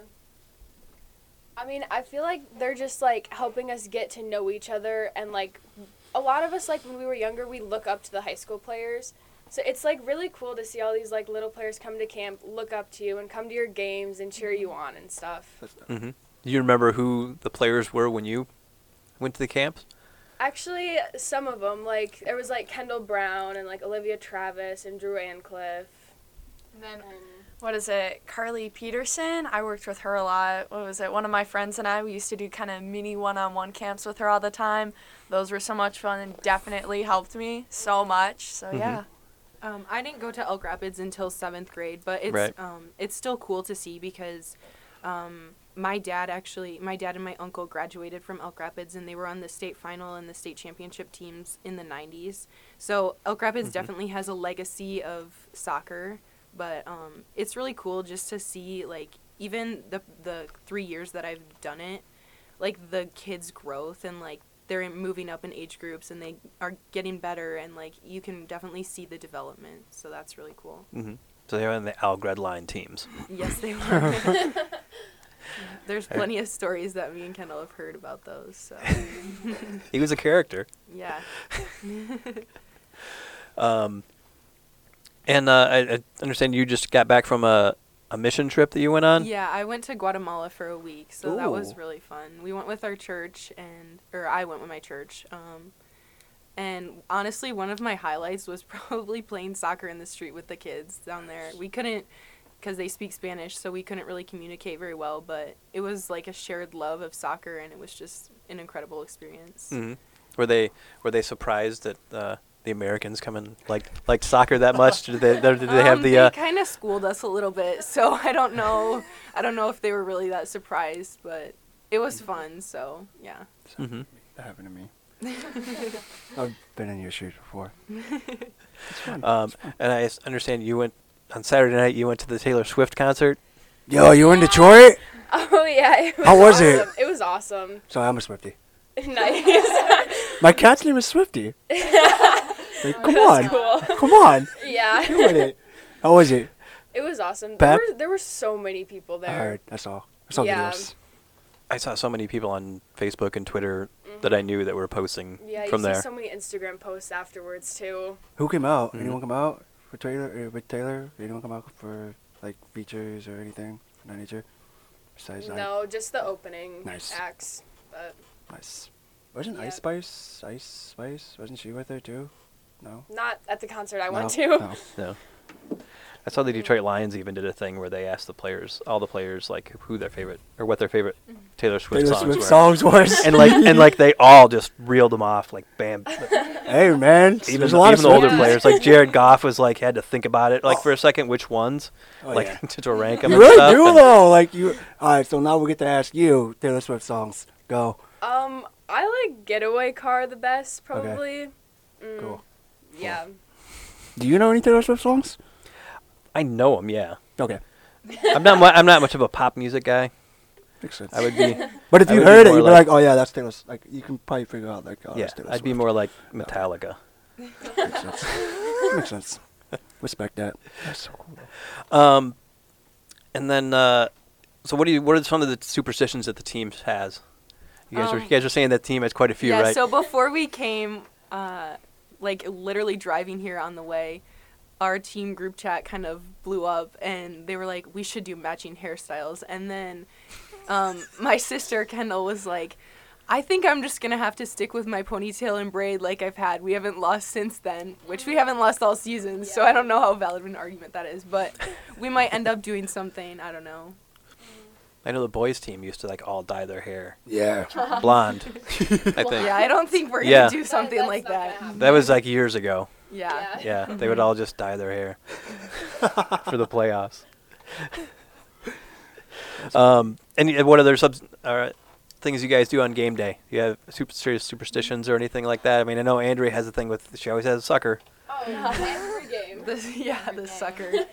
I mean, I feel like they're just like helping us get to know each other and like a lot of us like when we were younger, we look up to the high school players. So it's like really cool to see all these like little players come to camp, look up to you and come to your games and cheer you on and stuff. Mm-hmm. Do you remember who the players were when you went to the camps? Actually, some of them like there was like Kendall Brown and like Olivia Travis and Drew Ancliffe. And then what is it? Carly Peterson. I worked with her a lot. What was it? One of my friends and I, we used to do kind of mini one on one camps with her all the time. Those were so much fun and definitely helped me so much. So, Mhm. yeah. Um, I didn't go to Elk Rapids until seventh grade, but it's Right. um, it's still cool to see because um, my dad actually, my dad and my uncle graduated from Elk Rapids, and they were on the state final and the state championship teams in the '90s. So Elk Rapids Mhm. definitely has a legacy of soccer, but um, it's really cool just to see like even the the three years that I've done it, like the kids' growth and like they're moving up in age groups and they are getting better and like you can definitely see the development. So that's really cool. hmm So they're in the Al Gredline teams. Yes, they were. There's plenty of stories that me and Kendall have heard about those. So He was a character. yeah. Um, and uh, I, I understand you just got back from a, a mission trip that you went on. Yeah, I went to Guatemala for a week, so that was really fun. We went with our church, and or I went with my church. Um, and honestly, one of my highlights was probably playing soccer in the street with the kids down there. We couldn't, because they speak Spanish, so we couldn't really communicate very well. But it was like a shared love of soccer, and it was just an incredible experience. hmm Were they were they surprised that uh, the Americans come and like liked soccer that much? Did they did they have Um, the uh, They kind of schooled us a little bit, so I don't know. I don't know if they were really that surprised, but it was fun. So yeah. mhm. That happened to me. I've been in your shoes before. It's fun. um, and I s- understand you went on Saturday night. You went to the Taylor Swift concert. Yo, you were in Detroit? Oh yeah. It How was it? It was awesome. So I'm a Swifty. nice. My cat's name is Swifty. Like, come on, cool. come on, Yeah. do it. How was it? It was awesome. Pep? There were there were so many people I there. heard. That's all. I saw Yeah. videos. I saw so many people on Facebook and Twitter that I knew that were posting Mm-hmm. Yeah, you from see there. so many Instagram posts afterwards too. Who came out? Mhm. Anyone come out for Taylor? Uh, with Taylor? Anyone come out for like features or anything of that nature? Besides that, No, just the opening Nice. acts. But nice. Wasn't Yeah. Ice Spice? Ice Spice? Wasn't she with her too? No. not at the concert I went to. No. No. I saw the Detroit Lions even did a thing where they asked the players, all the players, like who their favorite or what their favorite Taylor Swift Taylor songs Swift were. songs was. and like and like they all just reeled them off like bam. hey man, Even, there's a lot even of the older Swifties. players like Jared Goff was like had to think about it like for a second which ones Oh, like yeah. to rank them. You and really stuff, do though. Like you. All right, so now we get to ask you Taylor Swift songs. Go. Um, I like Getaway Car the best probably. Mm, Cool. Yeah. Do you know any Taylor Swift songs? I know them, yeah. Okay, I'm not mu- I'm not much of a pop music guy. makes sense. I would be but if I you would be heard it, more you'd be like- like, "Oh yeah, that's Taylor." S-" Like you can probably figure out like, "Oh, yeah. that's Taylor I'd be Swift." more like Metallica. Makes sense. makes sense. Respect that. That's so cool. Um, and then uh, so what do you what are some of the superstitions that the team has? You guys are Um, you guys are saying that team has quite a few, yeah. right? So before we came, uh, like literally driving here on the way, our team group chat kind of blew up, and they were like, "We should do matching hairstyles." And then, um, my sister Kendall was like. I think I'm just gonna have to stick with my ponytail and braid like I've had. We haven't lost since then, which we haven't lost all season. So I don't know how valid of an argument that is, but we might end up doing something. I don't know. I know the boys team used to like all dye their hair Yeah. blonde. I think Yeah, I don't think we're gonna do something that's like not gonna that. happen. that was like years ago. Yeah. Yeah, they would all just dye their hair for the playoffs. Um, and y- what other subs uh, things you guys do on game day? You have super serious superstitions or anything like that? I mean, I know Andrea has a thing with she always has a sucker. Every game. The, yeah, the sucker.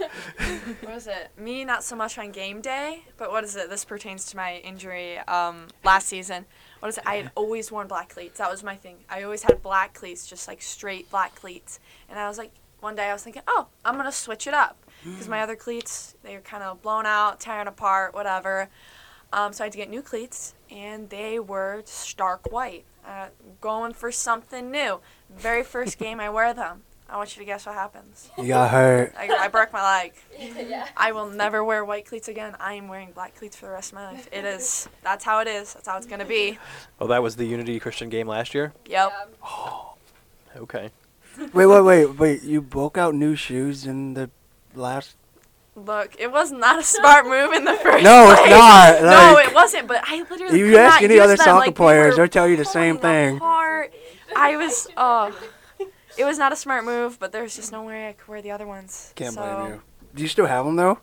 What is it? Me, not so much on game day, but what is it? This pertains to my injury um, last season. What is it? I had always worn black cleats. That was my thing. I always had black cleats, just like straight black cleats. And I was like, one day I was thinking, oh, I'm going to switch it up. Because my other cleats, they were kind of blown out, tearing apart, whatever. Um, so I had to get new cleats, and they were stark white. Uh, going for something new. Very first game I wear them. I want you to guess what happens. You got hurt. I, I broke my leg. yeah. I will never wear white cleats again. I am wearing black cleats for the rest of my life. It is. That's how it is. That's how it's gonna be. Oh, that was the Unity Christian game last year. Yep. Oh. Okay. Wait, wait, wait, wait. You broke out new shoes in the last Look, it was not a smart move in the first No, it's place. not, no, it wasn't. But I literally You could ask not any use other them, soccer like, players, they'll tell you the same thing. apart. I was, oh, it was not a smart move, but there's just no way I could wear the other ones. Can't so, blame you. Do you still have them though?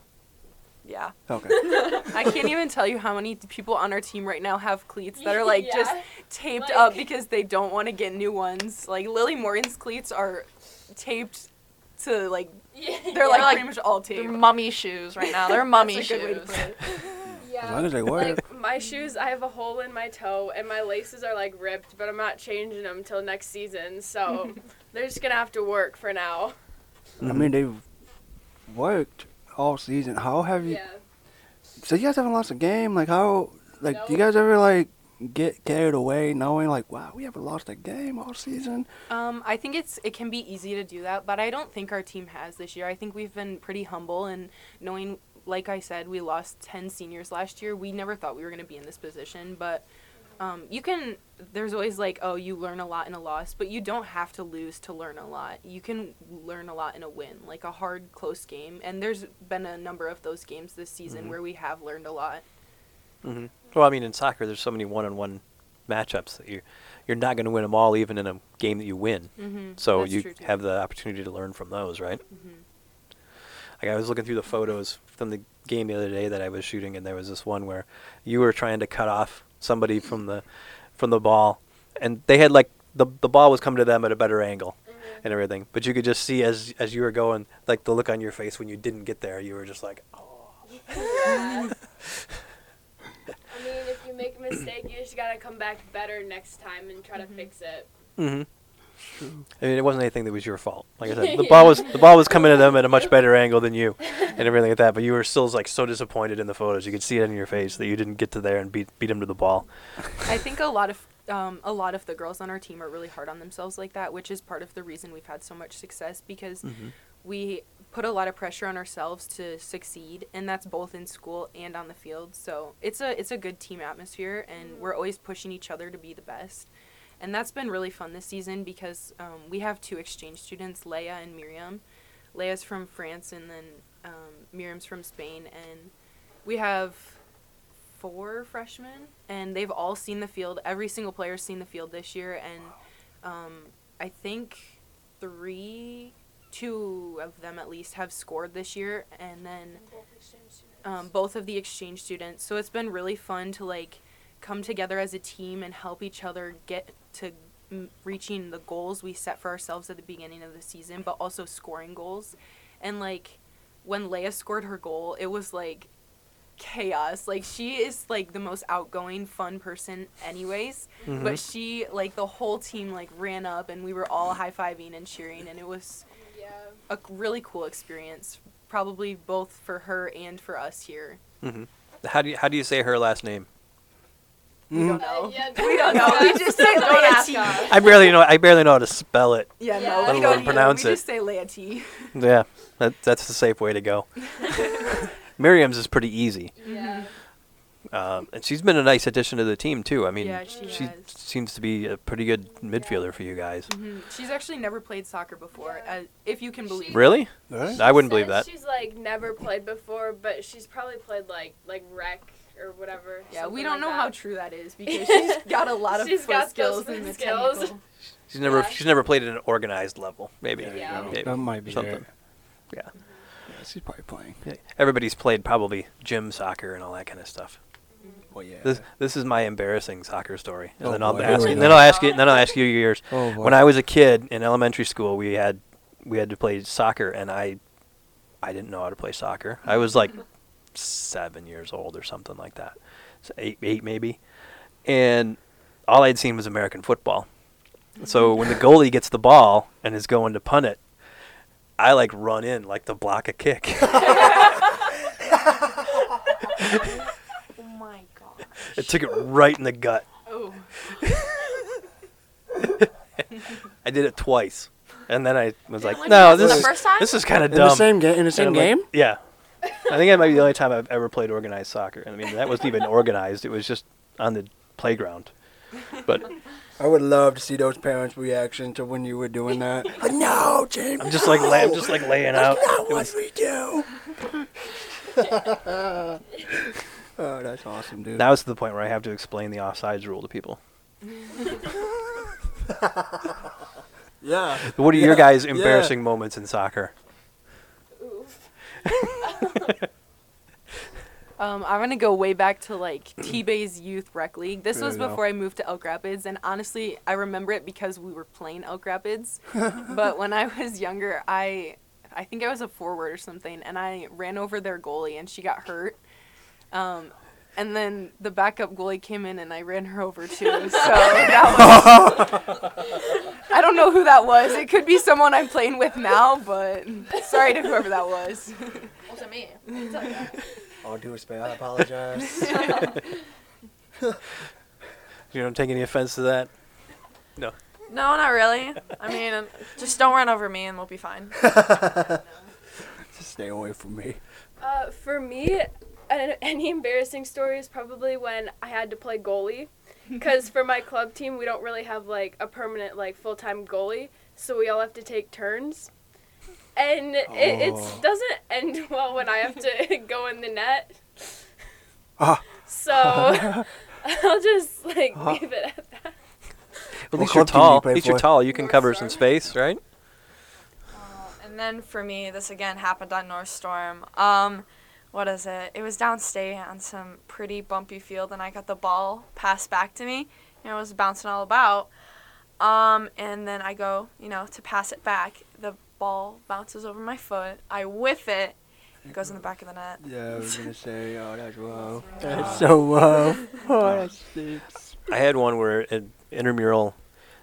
Yeah. Okay. I can't even tell you how many people on our team right now have cleats that are like Yeah. just taped Like- up because they don't want to get new ones. Like Lily Morgan's cleats are taped to like Yeah. they're like, like- pretty much all They're mummy shoes right now. They're mummy That's a good way to shoes. Put it. As long as they work. Like my shoes, I have a hole in my toe and my laces are like ripped, but I'm not changing them till next season. So they're just gonna have to work for now. I mean, they've worked all season. How have you? Yeah. So you guys haven't lost a game. Like how? Like do you Nope. guys ever like get carried away knowing like wow we haven't lost a game all season? Um, I think it's it can be easy to do that, but I don't think our team has this year. I think we've been pretty humble and knowing, like I said, we lost ten seniors last year. We never thought we were going to be in this position, but um, you can. There's always like, oh, you learn a lot in a loss, but you don't have to lose to learn a lot. You can learn a lot in a win, like a hard, close game. And there's been a number of those games this season Mhm. where we have learned a lot. hmm Well, I mean, in soccer, there's so many one-on-one matchups that you're, you're not going to win them all, even in a game that you win. Mm-hmm. So That's you have the opportunity to learn from those, right? Like I was looking through the photos from the game the other day that I was shooting, and there was this one where you were trying to cut off somebody from the from the ball, and they had like the the ball was coming to them at a better angle and everything, but you could just see as as you were going, like the look on your face when you didn't get there, you were just like, oh. Yeah. I mean, if you make a mistake, you just gotta come back better next time and try to fix it. Mm-hmm. I mean, it wasn't anything that was your fault. Like I said, the ball was the ball was coming to them at a much better angle than you, and everything like that. But you were still like so disappointed in the photos. You could see it in your face that you didn't get to there and beat beat him to the ball. I think a lot of um, a lot of the girls on our team are really hard on themselves like that, which is part of the reason we've had so much success because we put a lot of pressure on ourselves to succeed, and that's both in school and on the field. So it's a it's a good team atmosphere, and we're always pushing each other to be the best. And that's been really fun this season because um, we have two exchange students, Leia and Miriam. Leia's from France, and then um, Miriam's from Spain, and we have four freshmen, and they've all seen the field. Every single player's seen the field this year, and um, I think three, two of them at least have scored this year, and then um, both of the exchange students. So it's been really fun to like come together as a team and help each other get to m- reaching the goals we set for ourselves at the beginning of the season, but also scoring goals. And like when Leia scored her goal, it was like chaos. Like she is like the most outgoing, fun person, anyways. Mm-hmm. But she like the whole team like ran up and we were all high fiving and cheering, and it was Yeah. a really cool experience. Probably both for her and for us here. hmm How do you how do you say her last name? We don't know. Uh, yeah, We don't know. We just say Don't Leia ask T. us. I barely know I barely know how to spell it. Yeah, Yeah. no, Let we alone don't either. pronounce we it. just say Leia T. Yeah, that, that's the safe way to go. Miriam's is pretty easy, Yeah. um, and she's been a nice addition to the team too. I mean, Yeah, she has. seems to be a pretty good midfielder for you guys. hmm She's actually never played soccer before, Yeah. uh, if you can believe. it. Really? Right? I wouldn't believe that. She's like never played before, but she's probably played like like rec or whatever. Yeah, we don't like know that. how true that is because she's got a lot of She's foot got skills and skills. technical. She's never Yeah. she's never played at an organized level. Maybe. There Yeah. Maybe. That might be Something. it. Yeah. Yeah, she's probably playing. Everybody's played probably gym soccer and all that kind of stuff. Mm-hmm. Well, yeah. This this is my embarrassing soccer story, and Oh, then I'll boy, ask here you. we Then. I'll ask you. Then I'll ask you yours. oh, boy. When I was a kid in elementary school, we had we had to play soccer, and I I didn't know how to play soccer. I was like seven years old or something like that, so eight eight maybe, and all I'd seen was American football. So mm-hmm. when the goalie gets the ball and is going to punt it, I like run in like to block a kick. Oh my god. it took it right in the gut. Oh, I did it twice, and then I was like, like "No, that was this the is first time? this is kind of dumb." in dumb." the same game. In the same I'm like, game. yeah. I think that might be the only time I've ever played organized soccer. I mean, that wasn't even organized. It was just on the playground. But I would love to see those parents' reaction to when you were doing that. like, no, James. I'm just like la- I'm just like laying out. That's not what was, we do. Oh, that's awesome, dude. Now it's to the point where I have to explain the offsides rule to people. yeah. What are your Yeah, guys' yeah. embarrassing moments in soccer? Oof. Um, I'm gonna go way back to like T-Bay's Youth Rec League. This There was go. before I moved to Elk Rapids, and honestly, I remember it because we were playing Elk Rapids. but when I was younger, I, I think I was a forward or something, and I ran over their goalie, and she got hurt. Um, and then the backup goalie came in, and I ran her over too. So that was. I don't know who that was. It could be someone I'm playing with now, but sorry to whoever that was. Wasn't me. All due respect, I apologize. You don't take any offense to that? No. No, not really. I mean, just don't run over me and we'll be fine. Just stay away from me. Uh, for me, an, any embarrassing story is probably when I had to play goalie. Because for my club team, we don't really have like a permanent like full time goalie, so we all have to take turns. And it it Oh. doesn't end well when I have to go in the net. Ah. So I'll just like Ah. leave it at that. At What least you're club you tall. At least you're tall. You can North cover Star. some space, right? And then for me, this again happened on North Storm. Um, what is it? It was downstate on some pretty bumpy field, and I got the ball passed back to me, and it was bouncing all about. Um, and then I go, you know, to pass it back. The ball bounces over my foot. I whiff it. It goes in the back of the net. Yeah, I was gonna say, oh, that's rough. That's so rough. Oh, that stinks. I had one where in intramural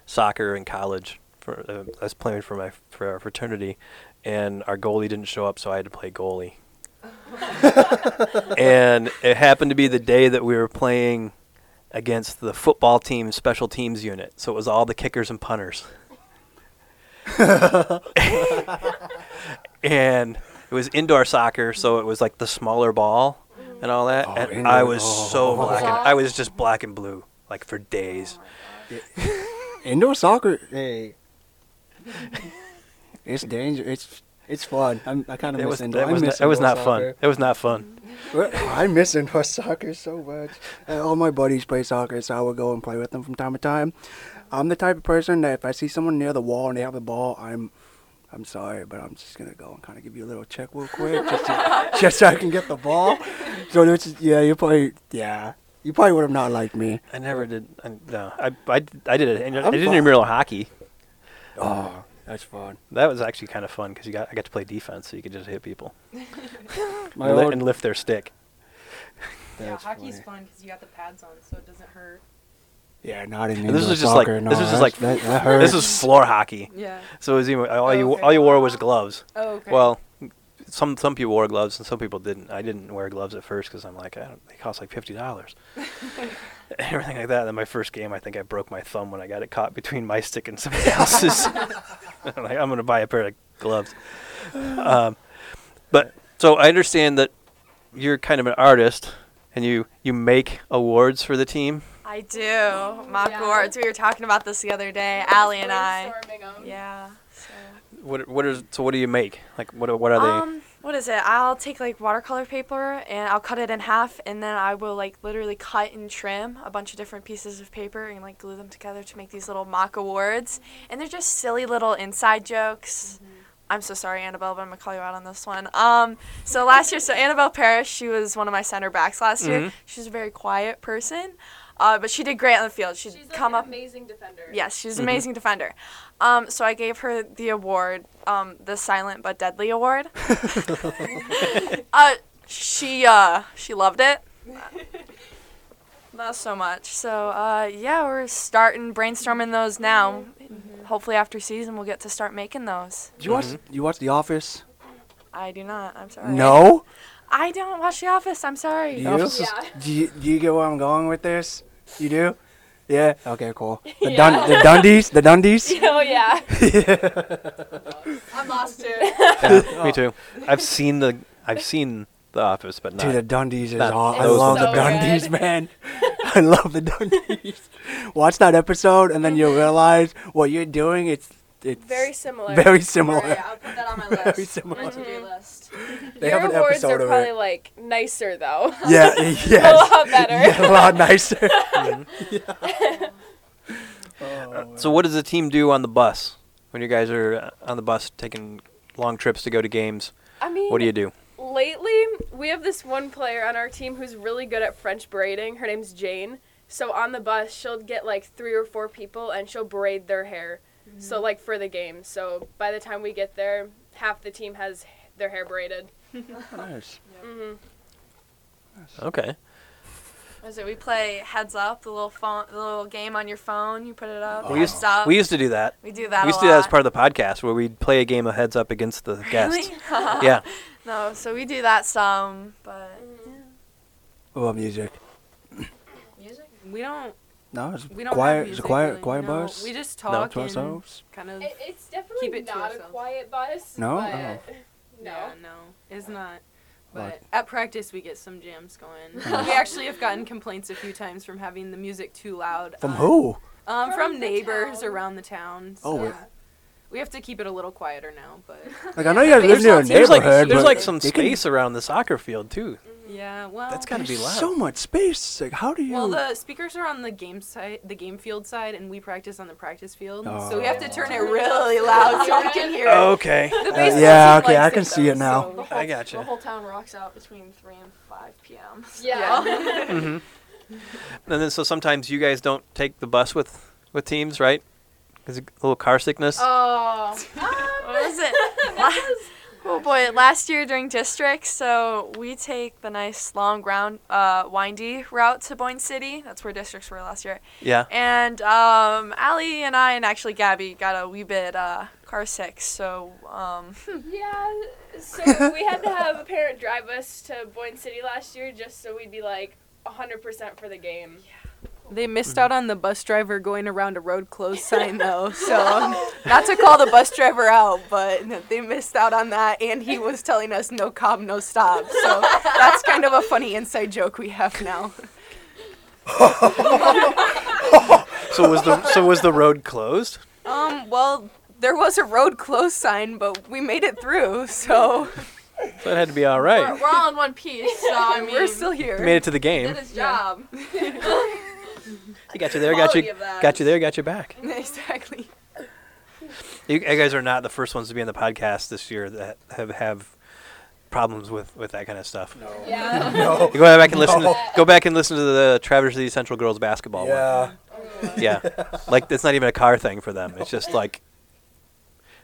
soccer in college, for uh, I was playing for my for our fraternity, and our goalie didn't show up, so I had to play goalie. and it happened to be the day that we were playing against the football team special teams unit, so it was all the kickers and punters. and it was indoor soccer, so it was like the smaller ball and all that. Oh, and I indoor- was so oh. black. And, I was just black and blue, like for days. Indoor soccer, hey. It's dangerous. It's it's fun. I'm, I kind of miss was, indoor. that I was, miss not, it was not soccer. fun. It was not fun. I miss indoor soccer so much. All my buddies play soccer, so I would go and play with them from time to time. I'm the type of person that if I see someone near the wall and they have the ball, I'm I'm sorry, but I'm just gonna go and kind of give you a little check real quick, just, to, just so I can get the ball. So is, yeah, you probably yeah, you probably would have not liked me. I never did. I, no, I, I, I did it. I I'm did fine. intramural hockey. Oh, that's fun. That was actually kind of fun because you got I got to play defense, so you could just hit people My and, li- old, and lift their stick. yeah, that's hockey's funny. fun because you got the pads on, so it doesn't hurt. Yeah, not in And this was just like soccer. no, this was just that's- like that, that hurts. this was floor hockey. Yeah. So it was even, all oh, you Okay. all you wore was gloves. Oh, okay. Well, some some people wore gloves and some people didn't. I didn't wear gloves at first because I'm like, I don't, they cost like fifty dollars. Everything like that. And then my first game, I think I broke my thumb when I got it caught between my stick and somebody else's. I'm like, I'm gonna buy a pair of gloves. Um, but so I understand that you're kind of an artist and you you make awards for the team. I do. Mock Yeah. awards. We were talking about this the other day, Ally and I. Brainstorming 'em. Yeah. So. What what is so what do you make? Like what what are they? What is it? I'll take like watercolor paper and I'll cut it in half, and then I will like literally cut and trim a bunch of different pieces of paper and like glue them together to make these little mock awards. And they're just silly little inside jokes. I'm so sorry, Annabelle, but I'm gonna call you out on this one. Um, so last year, so Annabelle Parrish, she was one of my center backs last year. Mhm. She's a very quiet person, uh, but she did great on the field. She'd She's come an up. amazing defender. Yes, she's an Mhm. amazing defender. Um, so I gave her the award, um, the Silent but Deadly Award. uh, she uh, she loved it. Not so much. So uh, yeah, we're starting brainstorming those now. Hopefully after season we'll get to start making those. Did you watch? Mhm. You watch The Office? I do not. I'm sorry. No. I don't watch The Office. I'm sorry. Do The you? Office Yeah. Do you, do you get where I'm going with this? You do? Yeah. Okay. Cool. The Yeah. Dun- the Dundies. The Dundies. oh yeah. I'm lost too. Yeah, me too. Oh. I've seen the I've seen The Office, but not. Dude, the Dundies is Not all. I those love the ones. Dundies, good. man. I love the Dundies. Watch that episode, and then you'll realize what you're doing. It's it's Very similar. very similar. Alright, I'll put that on my list. Very similar. My to-do list. They Your have an awards episode are probably it. like nicer though. Yeah, a lot better. Yeah, a lot nicer. So what does the team do on the bus when you guys are uh, on the bus taking long trips to go to games? I mean, What do you do? lately we have this one player on our team who's really good at French braiding. Her name's Jane. So on the bus, she'll get like three or four people and she'll braid their hair. So like for the game. So by the time we get there, half the team has their hair braided. nice. hmm Okay. What is it? We play Heads Up, the little phone, the little game on your phone. You put it up. We used Up. we used to do that. We do that. we used a to do that as part of the podcast where we'd play a game of heads up against the guests. Really? Yeah. No, so we do that some, but Oh, music. music. We don't. No, it's We don't quiet. Have It's a quiet, really, quiet no. bus. We just No, talk to and ourselves. kind of. It, it's definitely Keep it to not a quiet bus. No? But Oh. No. Yeah, no, it's not. But Like- at practice, we get some jams going. We actually have gotten complaints a few times from having the music too loud. From um, who? Um, From from, neighbors town. around the town. Oh, so wait. we have to keep it a little quieter now, but Like I know you guys live There's near a not- There's like there's like some they can- space around the soccer field too. Yeah, well, That's gotta be There's loud. So much space. Like how do you? Well, the speakers are on the game side, the game field side, and we practice on the practice field. So we have to Oh. turn it really loud so we can hear it. Okay. The Uh, baseball yeah, team okay, I can it, see though, it now. The so- whole, I gotcha. The whole town rocks out between 3 and 5 p.m. Yeah. hmm And then so sometimes you guys don't take the bus with with teams, right? Is it a little car sickness? Oh. What was it? La- oh boy, last year during districts, so we take the nice long ground, uh, windy route to Boyne City. That's where districts were last year. yeah. And um, Ally and I, and actually Gabby, got a wee bit uh, car sick. So um, Yeah, so we had to have a parent drive us to Boyne City last year just so we'd be like 100% for the game. They missed out on the bus driver going around a road closed sign though, so not to call the bus driver out, but they missed out on that, and he was telling us no cob, no stop. So that's kind of a funny inside joke we have now. So was the so was the road closed? Um, well, there was a road closed sign, but we made it through, so So that had to be all right. we're, we're all in one piece. So I mean, we're still here. Made it to the game. did his job. I got you there. Got you. of that. Got you there. Got you back. exactly. You, you guys are not the first ones to be on the podcast this year that have have problems with, with that kind of stuff. No. Yeah. no. You go back and listen. No. To, go back and listen to the Traverse City Central girls basketball Yeah. one. Yeah, like it's not even a car thing for them. It's just like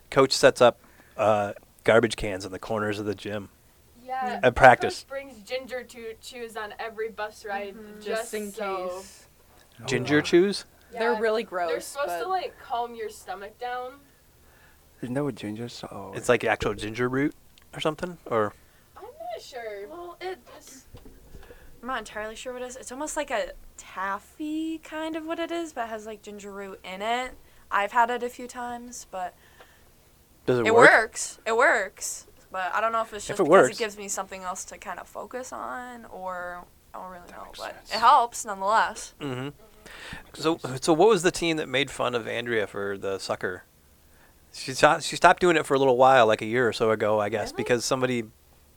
coach sets up uh, garbage cans in the corners of the gym. Yeah. At practice. Coach brings ginger to choose on every bus ride Just, just, in so- case. Ginger chews. They're really gross. They're supposed but to like calm your stomach down. Isn't that what ginger? So, oh, It's like actual ginger root or something. Or I'm not sure. Well, it just. I'm not entirely sure what it is. It's almost like a taffy kind of what it is, but it has like ginger root in it. I've had it a few times, but does it, it, work? works. It works. But I don't know if it's If just it because works. it gives me something else to kind of focus on, or I don't really know. But sense. it helps nonetheless. Mm-hmm. So, so what was the team that made fun of Andrea for the sucker? She stopped, she stopped doing it for a little while, like a year or so ago, I guess, Really? because somebody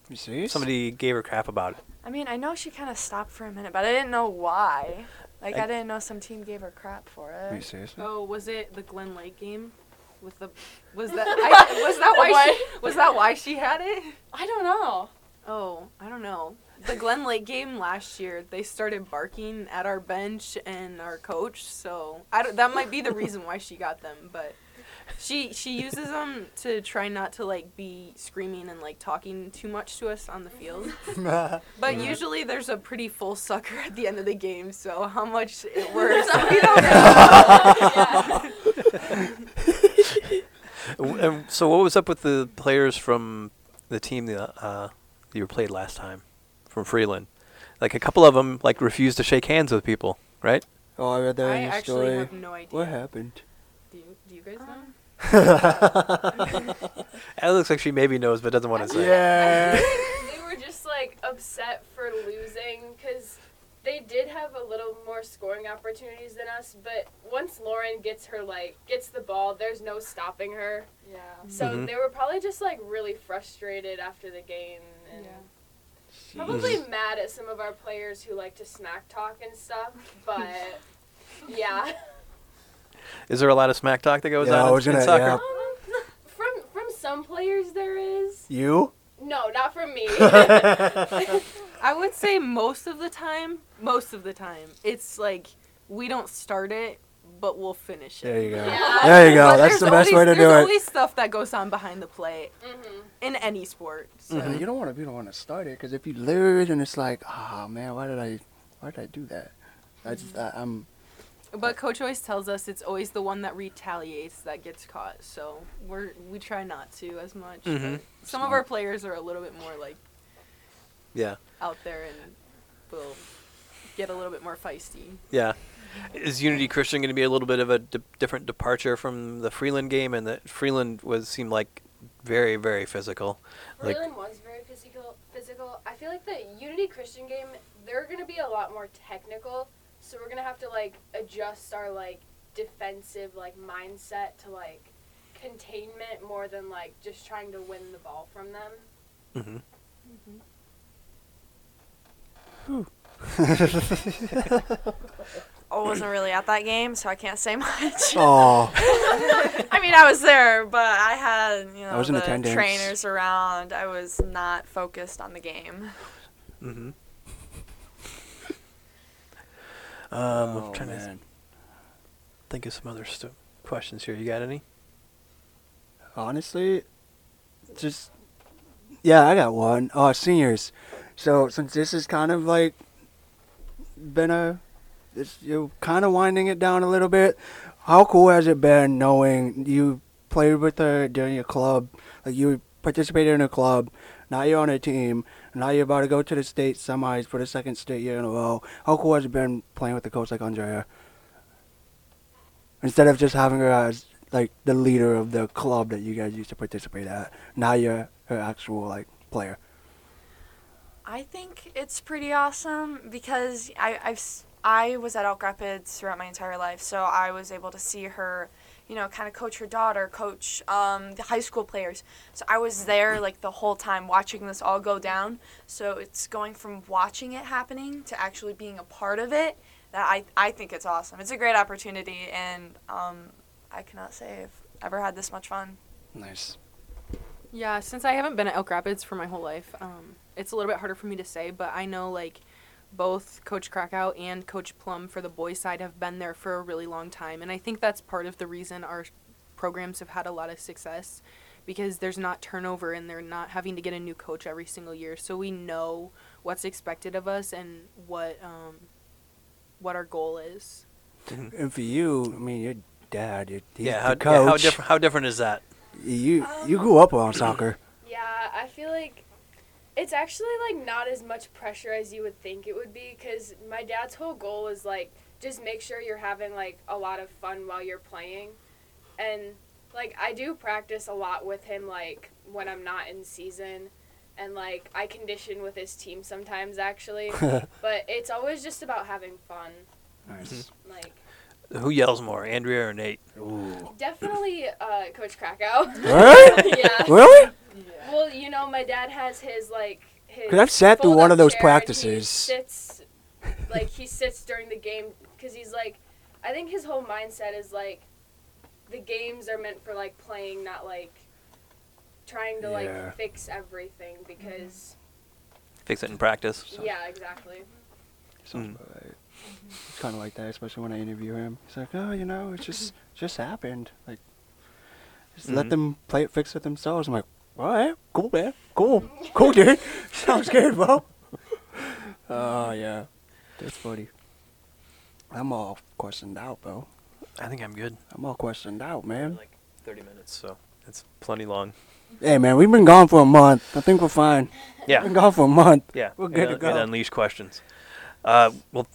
you somebody gave her crap about it. I mean, I know she kind of stopped for a minute, but I didn't know why. Like, I- I, didn't know some team gave her crap for Are you it. serious? Oh, was it the Glen Lake game? With the was that I, was that why she, was that why she had it? I don't know. Oh, I don't know. The Glen Lake game last year, they started barking at our bench and our coach, so I don't, that might be the reason why she got them. But she she uses them to try not to like be screaming and like talking too much to us on the field. But usually there's a pretty full sucker at the end of the game, so how much it works, we don't know. W- so what was up with the players from the team that uh, you were played last time from Freeland? Like a couple of them like refused to shake hands with people, right? Oh, I read that I in the actually story. have no idea. What happened? Do you, do you guys know? It looks like she maybe knows but doesn't want to say. yeah. they were just like upset for losing because they did have a little more scoring opportunities than us, but once Lauren gets her like gets the ball, there's no stopping her. Yeah. So Mhm. they were probably just like really frustrated after the game and probably mad at some of our players who like to smack talk and stuff. But yeah, Is there a lot of smack talk that goes Yeah, on I in- was in gonna- soccer? yeah. Um, from from some players there is. You? No, not from me. I would say most of the time, most of the time, it's like we don't start it, but we'll finish it. There you go. Yeah. There you go. But That's the best way to do it. There's it. always stuff that goes on behind the plate hmm in any sport. So. Yeah, you don't want to. You don't want to start it because if you lose and it's like, oh man, why did I, why did I do that? I just, I, I'm. But coach always tells us it's always the one that retaliates that gets caught. So we're we try not to as much. but Mhm. Some of our players are a little bit more like Yeah. out there and will get a little bit more feisty. Yeah. Is Unity Christian going to be a little bit of a di- different departure from the Freeland game? And that Freeland was seemed like very, very physical. Like, was very physical. Physical. I feel like the Unity Christian game, they're gonna be a lot more technical. So we're gonna have to like adjust our like defensive like mindset to like containment more than like just trying to win the ball from them. hmm I wasn't really at that game, so I can't say much. Oh, I mean, I was there, but I had you know was in the attendance. trainers around. I was not focused on the game. Mm-hmm. Um, oh I'm trying to man. think of some other stu- questions here. You got any? Honestly, just yeah, I got one. Oh, seniors. So since this is kind of like been a, this you're kind of winding it down a little bit. How cool has it been knowing you played with her during your club, like you participated in a club, now you're on a team, now you're about to go to the state semis for the second state year in a row. How cool has it been playing with a coach like Andrea? Instead of just having her as like the leader of the club that you guys used to participate at. Now you're her actual like player. I think it's pretty awesome because I I've I was at Elk Rapids throughout my entire life, so I was able to see her, you know, kind of coach her daughter, coach um, the high school players. So I was there like the whole time watching this all go down. So it's going from watching it happening to actually being a part of it. That I I think it's awesome. It's a great opportunity, and um, I cannot say I've ever had this much fun. Nice. Yeah, since I haven't been at Elk Rapids for my whole life, um, it's a little bit harder for me to say, but I know like both Coach Krakow and Coach Plum for the boys side have been there for a really long time, and I think that's part of the reason our programs have had a lot of success because there's not turnover and they're not having to get a new coach every single year. So we know what's expected of us and what um, what our goal is. And for you, I mean, your dad, your, yeah, the how, yeah. How different? How different is that? You you grew up on soccer. Yeah, I feel like it's actually like not as much pressure as you would think it would be because my dad's whole goal is like just make sure you're having like a lot of fun while you're playing, and like I do practice a lot with him like when I'm not in season, and like I condition with his team sometimes actually, but it's always just about having fun. nice. Like Who yells more, Andrea or Nate? Ooh. definitely uh, Coach Krakow. Really? yeah. Really? Well, you know, my dad has his like his. 'Cause I've sat through one of those chair and he practices. sits, like he sits during the game because he's like, I think his whole mindset is like, the games are meant for like playing, not like trying to Yeah. like fix everything because Fix it in practice. yeah, exactly. Sounds Mm. right. It's kind of like that, especially when I interview him. He's like, oh, you know, it just just happened. Like, just let Mhm. them play it, fix it themselves. I'm like, all right, cool, man, cool, cool, dude. Sounds good, bro. Oh yeah, that's funny. I'm all questioned out, bro. I think I'm good. I'm all questioned out, man. Like 30 minutes, so it's plenty long. Hey, man, we've been gone for a month. I think we're fine. Yeah. Been gone for a month. Yeah, We're and, good to go. And unleash questions. Uh, well,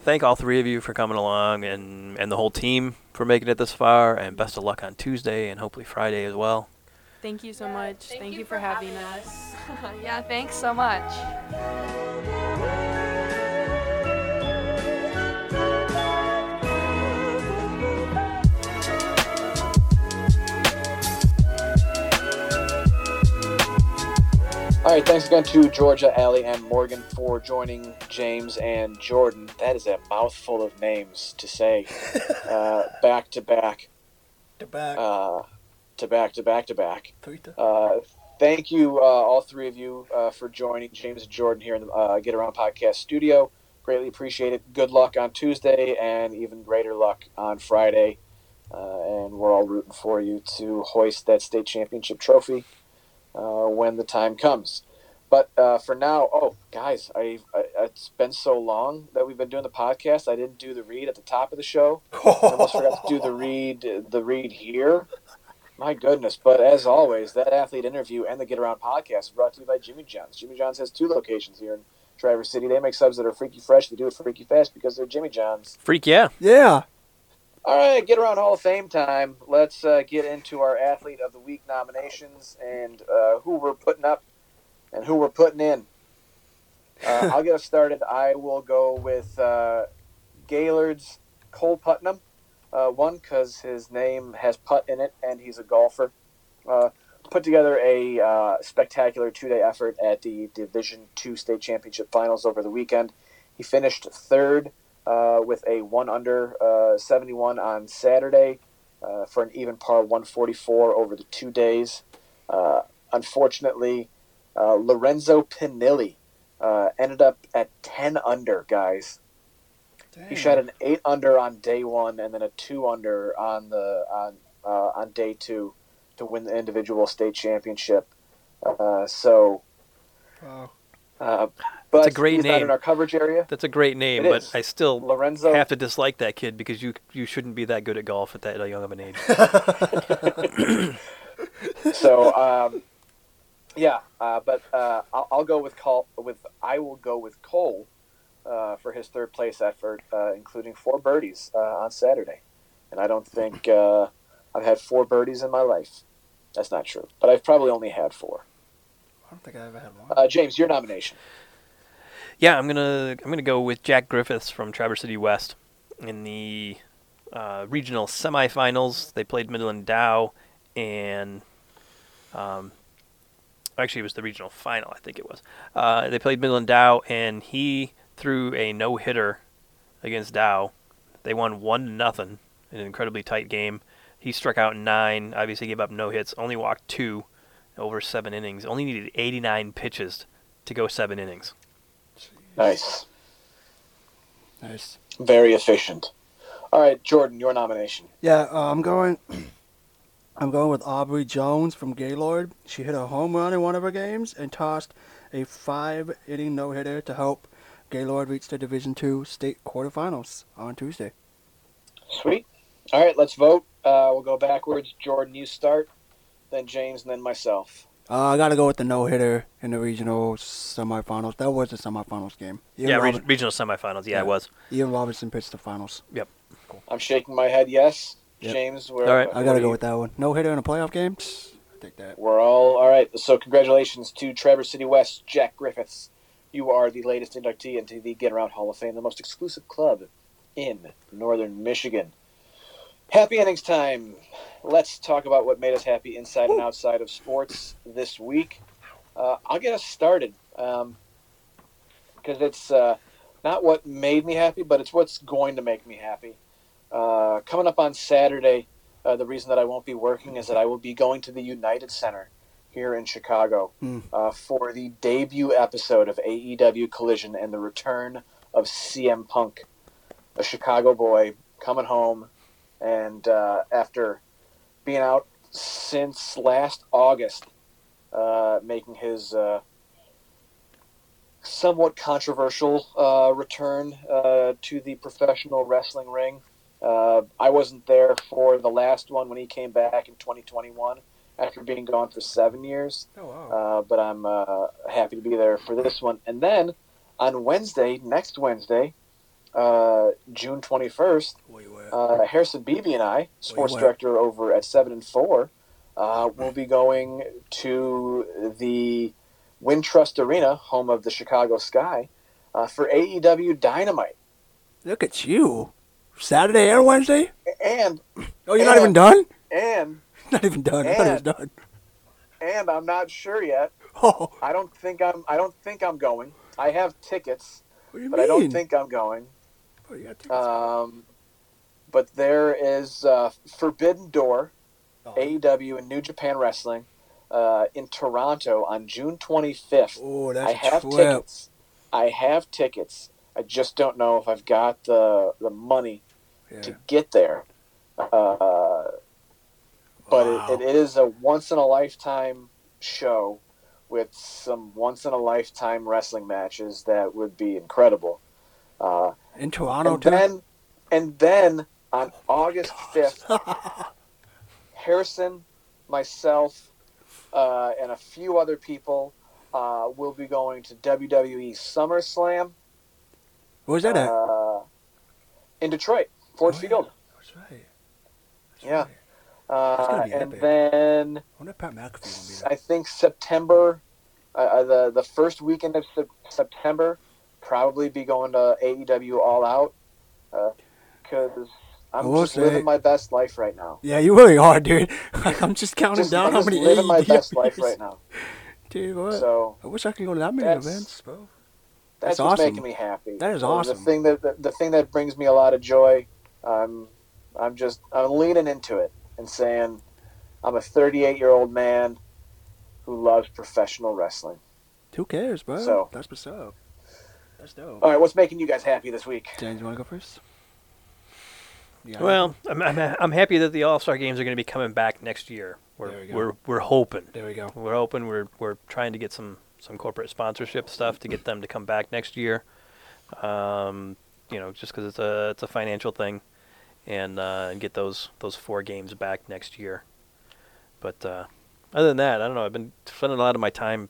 thank all three of you for coming along, and and the whole team for making it this far. And best of luck on Tuesday and hopefully Friday as well. Thank you so yeah, much. Thank, thank you, you, for, having, having us. us. yeah, thanks so much. All right, thanks again to Jorja, Ally, and Morgan for joining James and Jordan. That is a mouthful of names to say uh, back to back. To back. Uh, to back to back to back. Uh, thank you, uh, all three of you, uh, for joining James and Jordan here in the uh, Get Around Podcast studio. Greatly appreciate it. Good luck on Tuesday, and even greater luck on Friday. Uh, and we're all rooting for you to hoist that state championship trophy uh, when the time comes. But uh, for now, oh guys, I, I it's been so long that we've been doing the podcast. I didn't do the read at the top of the show. I almost forgot to do the read the read here. My goodness! But as always, that athlete interview and the Get Around podcast are brought to you by Jimmy John's. Jimmy John's has two locations here in Traverse City. They make subs that are freaky fresh. They do it freaky fast because they're Jimmy John's. Freak, yeah. Yeah. All right, Get Around Hall of Fame time. Let's uh, get into our athlete of the week nominations and uh, who we're putting up and who we're putting in. Uh, I'll get us started. I will go with uh, Gaylord's Cole Putnam. Uh, one, because his name has putt in it and he's a golfer. Uh, put together a uh, spectacular two day effort at the Division Two State Championship Finals over the weekend. He finished third uh, with a one under uh, 71 on Saturday uh, for an even par 144 over the two days. Unfortunately, Lorenzo Pinilli uh, ended up at 10 under, guys. He shot an eight under on day one, and then a two under on the on uh, on day two to win the individual state championship. Uh, so, Wow. uh, but a great he's not name. in our coverage area. That's a great name, It but is. I still Lorenzo have to dislike that kid because you you shouldn't be that good at golf at that young of an age. so um, yeah, uh, but uh, I'll, I'll go with Cole. With I will go with Cole uh, for his third place effort, uh, including four birdies uh, on Saturday. And I don't think uh, I've had four birdies in my life. That's not true, but I've probably only had four. I don't think I've ever had one. Uh, James, your nomination. Yeah, I'm gonna I'm gonna go with Jack Griffiths from Traverse City West in the uh, regional semifinals. They played Midland Dow, and um, actually it was the regional final. I think it was. Uh, they played Midland Dow, and he threw a no hitter against Dow. They won one to nothing in an incredibly tight game. He struck out nine. Obviously gave up no hits. Only walked two over seven innings. Only needed 89 pitches to go seven innings. Nice, Nice. very efficient. All right, Jordan, your nomination. Yeah, uh, I'm going. I'm going with Aubrey Jones from Gaylord. She hit a home run in one of her games and tossed a five-inning no-hitter to help Gaylord reached the Division Two state quarterfinals on Tuesday. Sweet. All right, let's vote. Uh, we'll go backwards. Jordan, you start, then James, and then myself. Uh, I gotta go with the no-hitter in the regional semifinals. That was the semifinals game. Ian, yeah, Robin- regional semifinals. Yeah, Yeah. it was. Ian Robinson pitched the finals. Yep. Cool. I'm shaking my head yes. Yep. James, where, All right. I gotta go you- with that one. No-hitter in a playoff game. Psst, I take that. We're all all right. So congratulations to Traverse City West, Jack Griffiths. You are the latest inductee into the Get Around Hall of Fame, the most exclusive club in Northern Michigan. Happy innings time. Let's talk about what made us happy inside and outside of sports this week. Uh, I'll get us started because it's uh, not what made me happy, but it's what's going to make me happy. Uh, coming up on Saturday, uh, the reason that I won't be working is that I will be going to the United Center here in Chicago Hmm. uh, for the debut episode of AEW Collision and the return of CM Punk, a Chicago boy coming home, and uh, after being out since last August, uh, making his uh, somewhat controversial uh, return uh, to the professional wrestling ring. Uh, I wasn't there for the last one when he came back in 2021 after being gone for seven years, Oh wow. uh, but I'm uh, happy to be there for this one. And then on Wednesday, next Wednesday, uh, June 21st, Wait, wait. uh, Harrison Beebe and I, sports director over at Seven and Four, uh, will be going to the Wintrust Arena, home of the Chicago Sky, uh, for AEW Dynamite. Look at you. Saturday and Wednesday? And Oh, you're not even done? and Not even done. I thought it was done. and I'm not sure yet Oh, I don't think I'm. I don't think I'm going. I have tickets, what do you but mean? I don't think I'm going. Oh, you got tickets? Um, but there is uh, Forbidden Door, Oh. AEW and New Japan Wrestling, uh, in Toronto on June 25th. Oh, that's I have trip. tickets. I have tickets. I just don't know if I've got the the money Yeah. to get there. Uh, but Wow. it, it is a once in a lifetime show with some once in a lifetime wrestling matches that would be incredible. Uh, In Toronto, and too? then, and then on August fifth, Harrison, myself, uh, and a few other people uh, will be going to WWE SummerSlam Where's that at? uh, in Detroit, Ford Oh, yeah. Field. That's right. That's yeah. right. Uh, and then I wonder if Pat McAfee will be there. I think September, uh, uh, the the first weekend of Sep- September, probably be going to AEW All Out because I'm just say- living my best life right now. Yeah, you really are, dude. I'm just counting Just, down I'm how just many living my AEW best life right now. Dude, what? So I wish I could go to that many That's- events, bro. that's, That's awesome. making me happy. That is Uh, awesome. The thing that the, the thing that brings me a lot of joy. I'm I'm just I'm leaning into it and saying I'm a 38 year old man who loves professional wrestling. Who cares, bro? So- That's what's up. That's dope. All right, what's making you guys happy this week? James, you want to go first? Yeah. Well, I'm, I'm, I'm happy that the All Star games are going to be coming back next year. We're There we go. we're we're hoping. there we go. We're hoping. We're we're trying to get some some corporate sponsorship stuff to get them to come back next year. Um, you know, just because it's a it's a financial thing, and uh, and get those those four games back next year. But uh, other than that, I don't know. I've been spending a lot of my time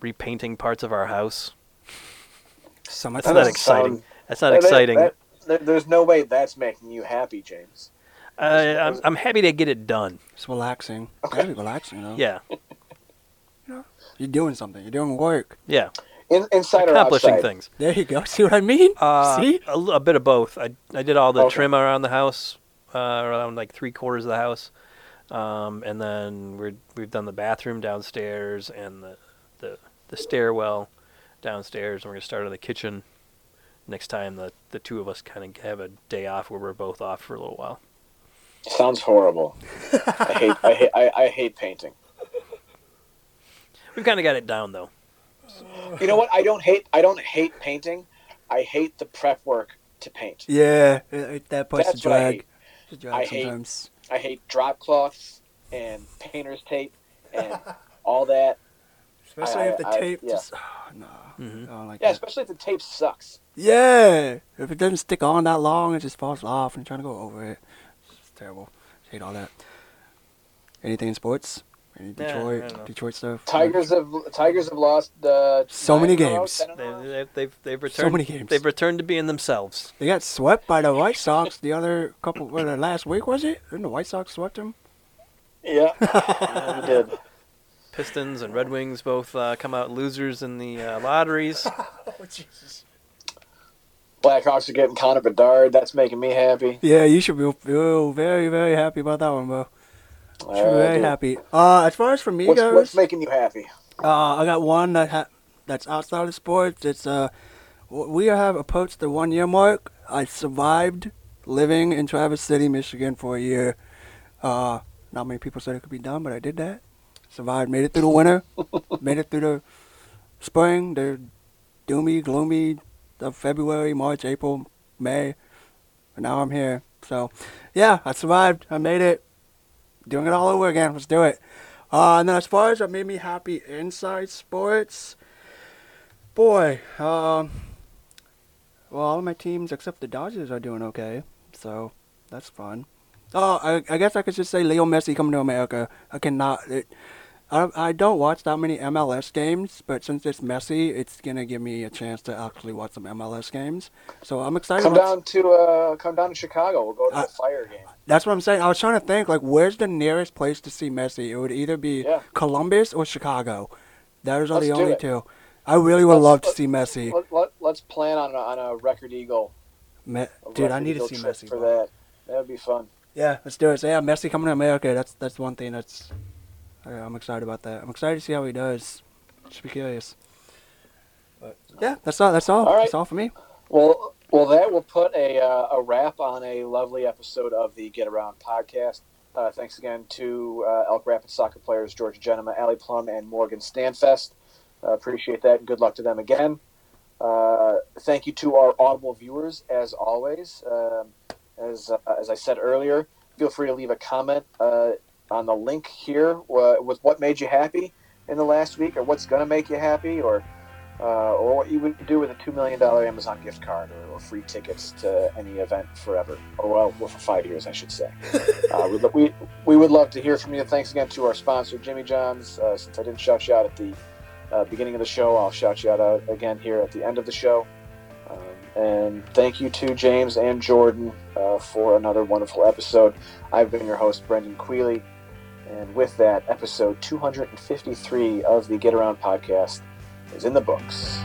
repainting parts of our house. Summertime. That's not exciting. sound- That's not That- that- exciting. that- there- there's no way that's making you happy, James. I, I'm I'm happy to get it done. It's relaxing. Okay. Gotta be relaxing, though. Yeah, You're doing something. You're doing work. yeah. In, inside Accomplishing outside? things. There you go. See what I mean? Uh, See? A, l- a bit of both. I, I did all the Okay. trim around the house, uh, around like three quarters of the house, um, and then we're we've done the bathroom downstairs and the the, the stairwell downstairs, and we're gonna start on the kitchen next time the the two of us kind of have a day off where we're both off for a little while. Sounds horrible. I hate I hate I, I hate painting. We've kind of got it down though. You know what? I don't hate I don't hate painting. I hate the prep work to paint. Yeah. it- it- that puts That's the what I drag. hate. The drag I hate- sometimes. I hate drop cloths and painter's tape and all that. Especially I- if the I- tape yeah. just. Oh, no. Mhm. I don't like Yeah, that. especially if the tape sucks. Yeah. If it doesn't stick on that long, it just falls off and you're trying to go over it. It's terrible. hate all that. Anything in sports? Any Detroit, don't know. Detroit stuff? Tigers have Tigers have lost uh, So many nine in a row, games. ten They, row. they, they've they've returned. So many games. They've returned to being themselves. They got swept by the White Sox the other couple. What, the last week was it? Didn't the White Sox swept them? Yeah, yeah, we did. Pistons and Red Wings both uh, come out losers in the uh, lotteries. Oh Jesus! Blackhawks are getting Connor Bedard. That's making me happy. Yeah, you should be feel very, very happy about that one, bro. Be Uh, very dude. happy. Uh, as far as for me What's, goes, what's making you happy? Uh, I got one that ha- that's outside of sports. It's uh, we have approached the one year mark. I survived living in Traverse City, Michigan for a year. Uh, not many people said it could be done, but I did that. Survived, made it through the winter, made it through the spring, the doomy, gloomy of February, March, April, May. And now I'm here. So, yeah, I survived. I made it. Doing it all over again. Let's do it. Uh, and then as far as what made me happy inside sports, boy, um, well, all of my teams except the Dodgers are doing okay, so that's fun. Oh, I, I guess I could just say Leo Messi coming to America. I cannot. It, I, I don't watch that many MLS games, but since it's Messi, it's gonna give me a chance to actually watch some MLS games. So I'm excited. Come down to uh, come down to Chicago. We'll go to Uh, the Fire game. That's what I'm saying. I was trying to think like where's the nearest place to see Messi? It would either be Yeah. Columbus or Chicago. Those are Let's the only two. I really would Let's- love to let- see Messi. Let, let, let's plan on a, on a record eagle. Me- a Dude, I Record need to see Messi. for that. That would be fun. Yeah, let's do it. So yeah, Messi coming to America. That's that's one thing that's I, I'm excited about that. I'm excited to see how he does. Should be curious. But yeah, that's all. That's all. All right. That's all for me. Well, well, that will put a, uh, a wrap on a lovely episode of the Get Around podcast. Uh, thanks again to uh, Elk Rapids soccer players Jorja Jenema, Ally Plum, and Morgan Standfest. Uh, appreciate that, good luck to them again. Uh, thank you to our Audible viewers, as always. Um as uh, as I said earlier, feel free to leave a comment uh, on the link here uh, with what made you happy in the last week, or what's going to make you happy, or uh, or what you would do with a $2 million Amazon gift card or, or free tickets to any event forever. Or, well, well for five years, I should say. uh, we, we, we would love to hear from you. Thanks again to our sponsor, Jimmy John's. Uh, since I didn't shout you out at the uh, beginning of the show, I'll shout you out uh, again here at the end of the show. Um, and thank you to James and Jordan uh, for another wonderful episode. I've been your host, Brendan Quealy. And with that, episode 253 of the Get Around podcast is in the books.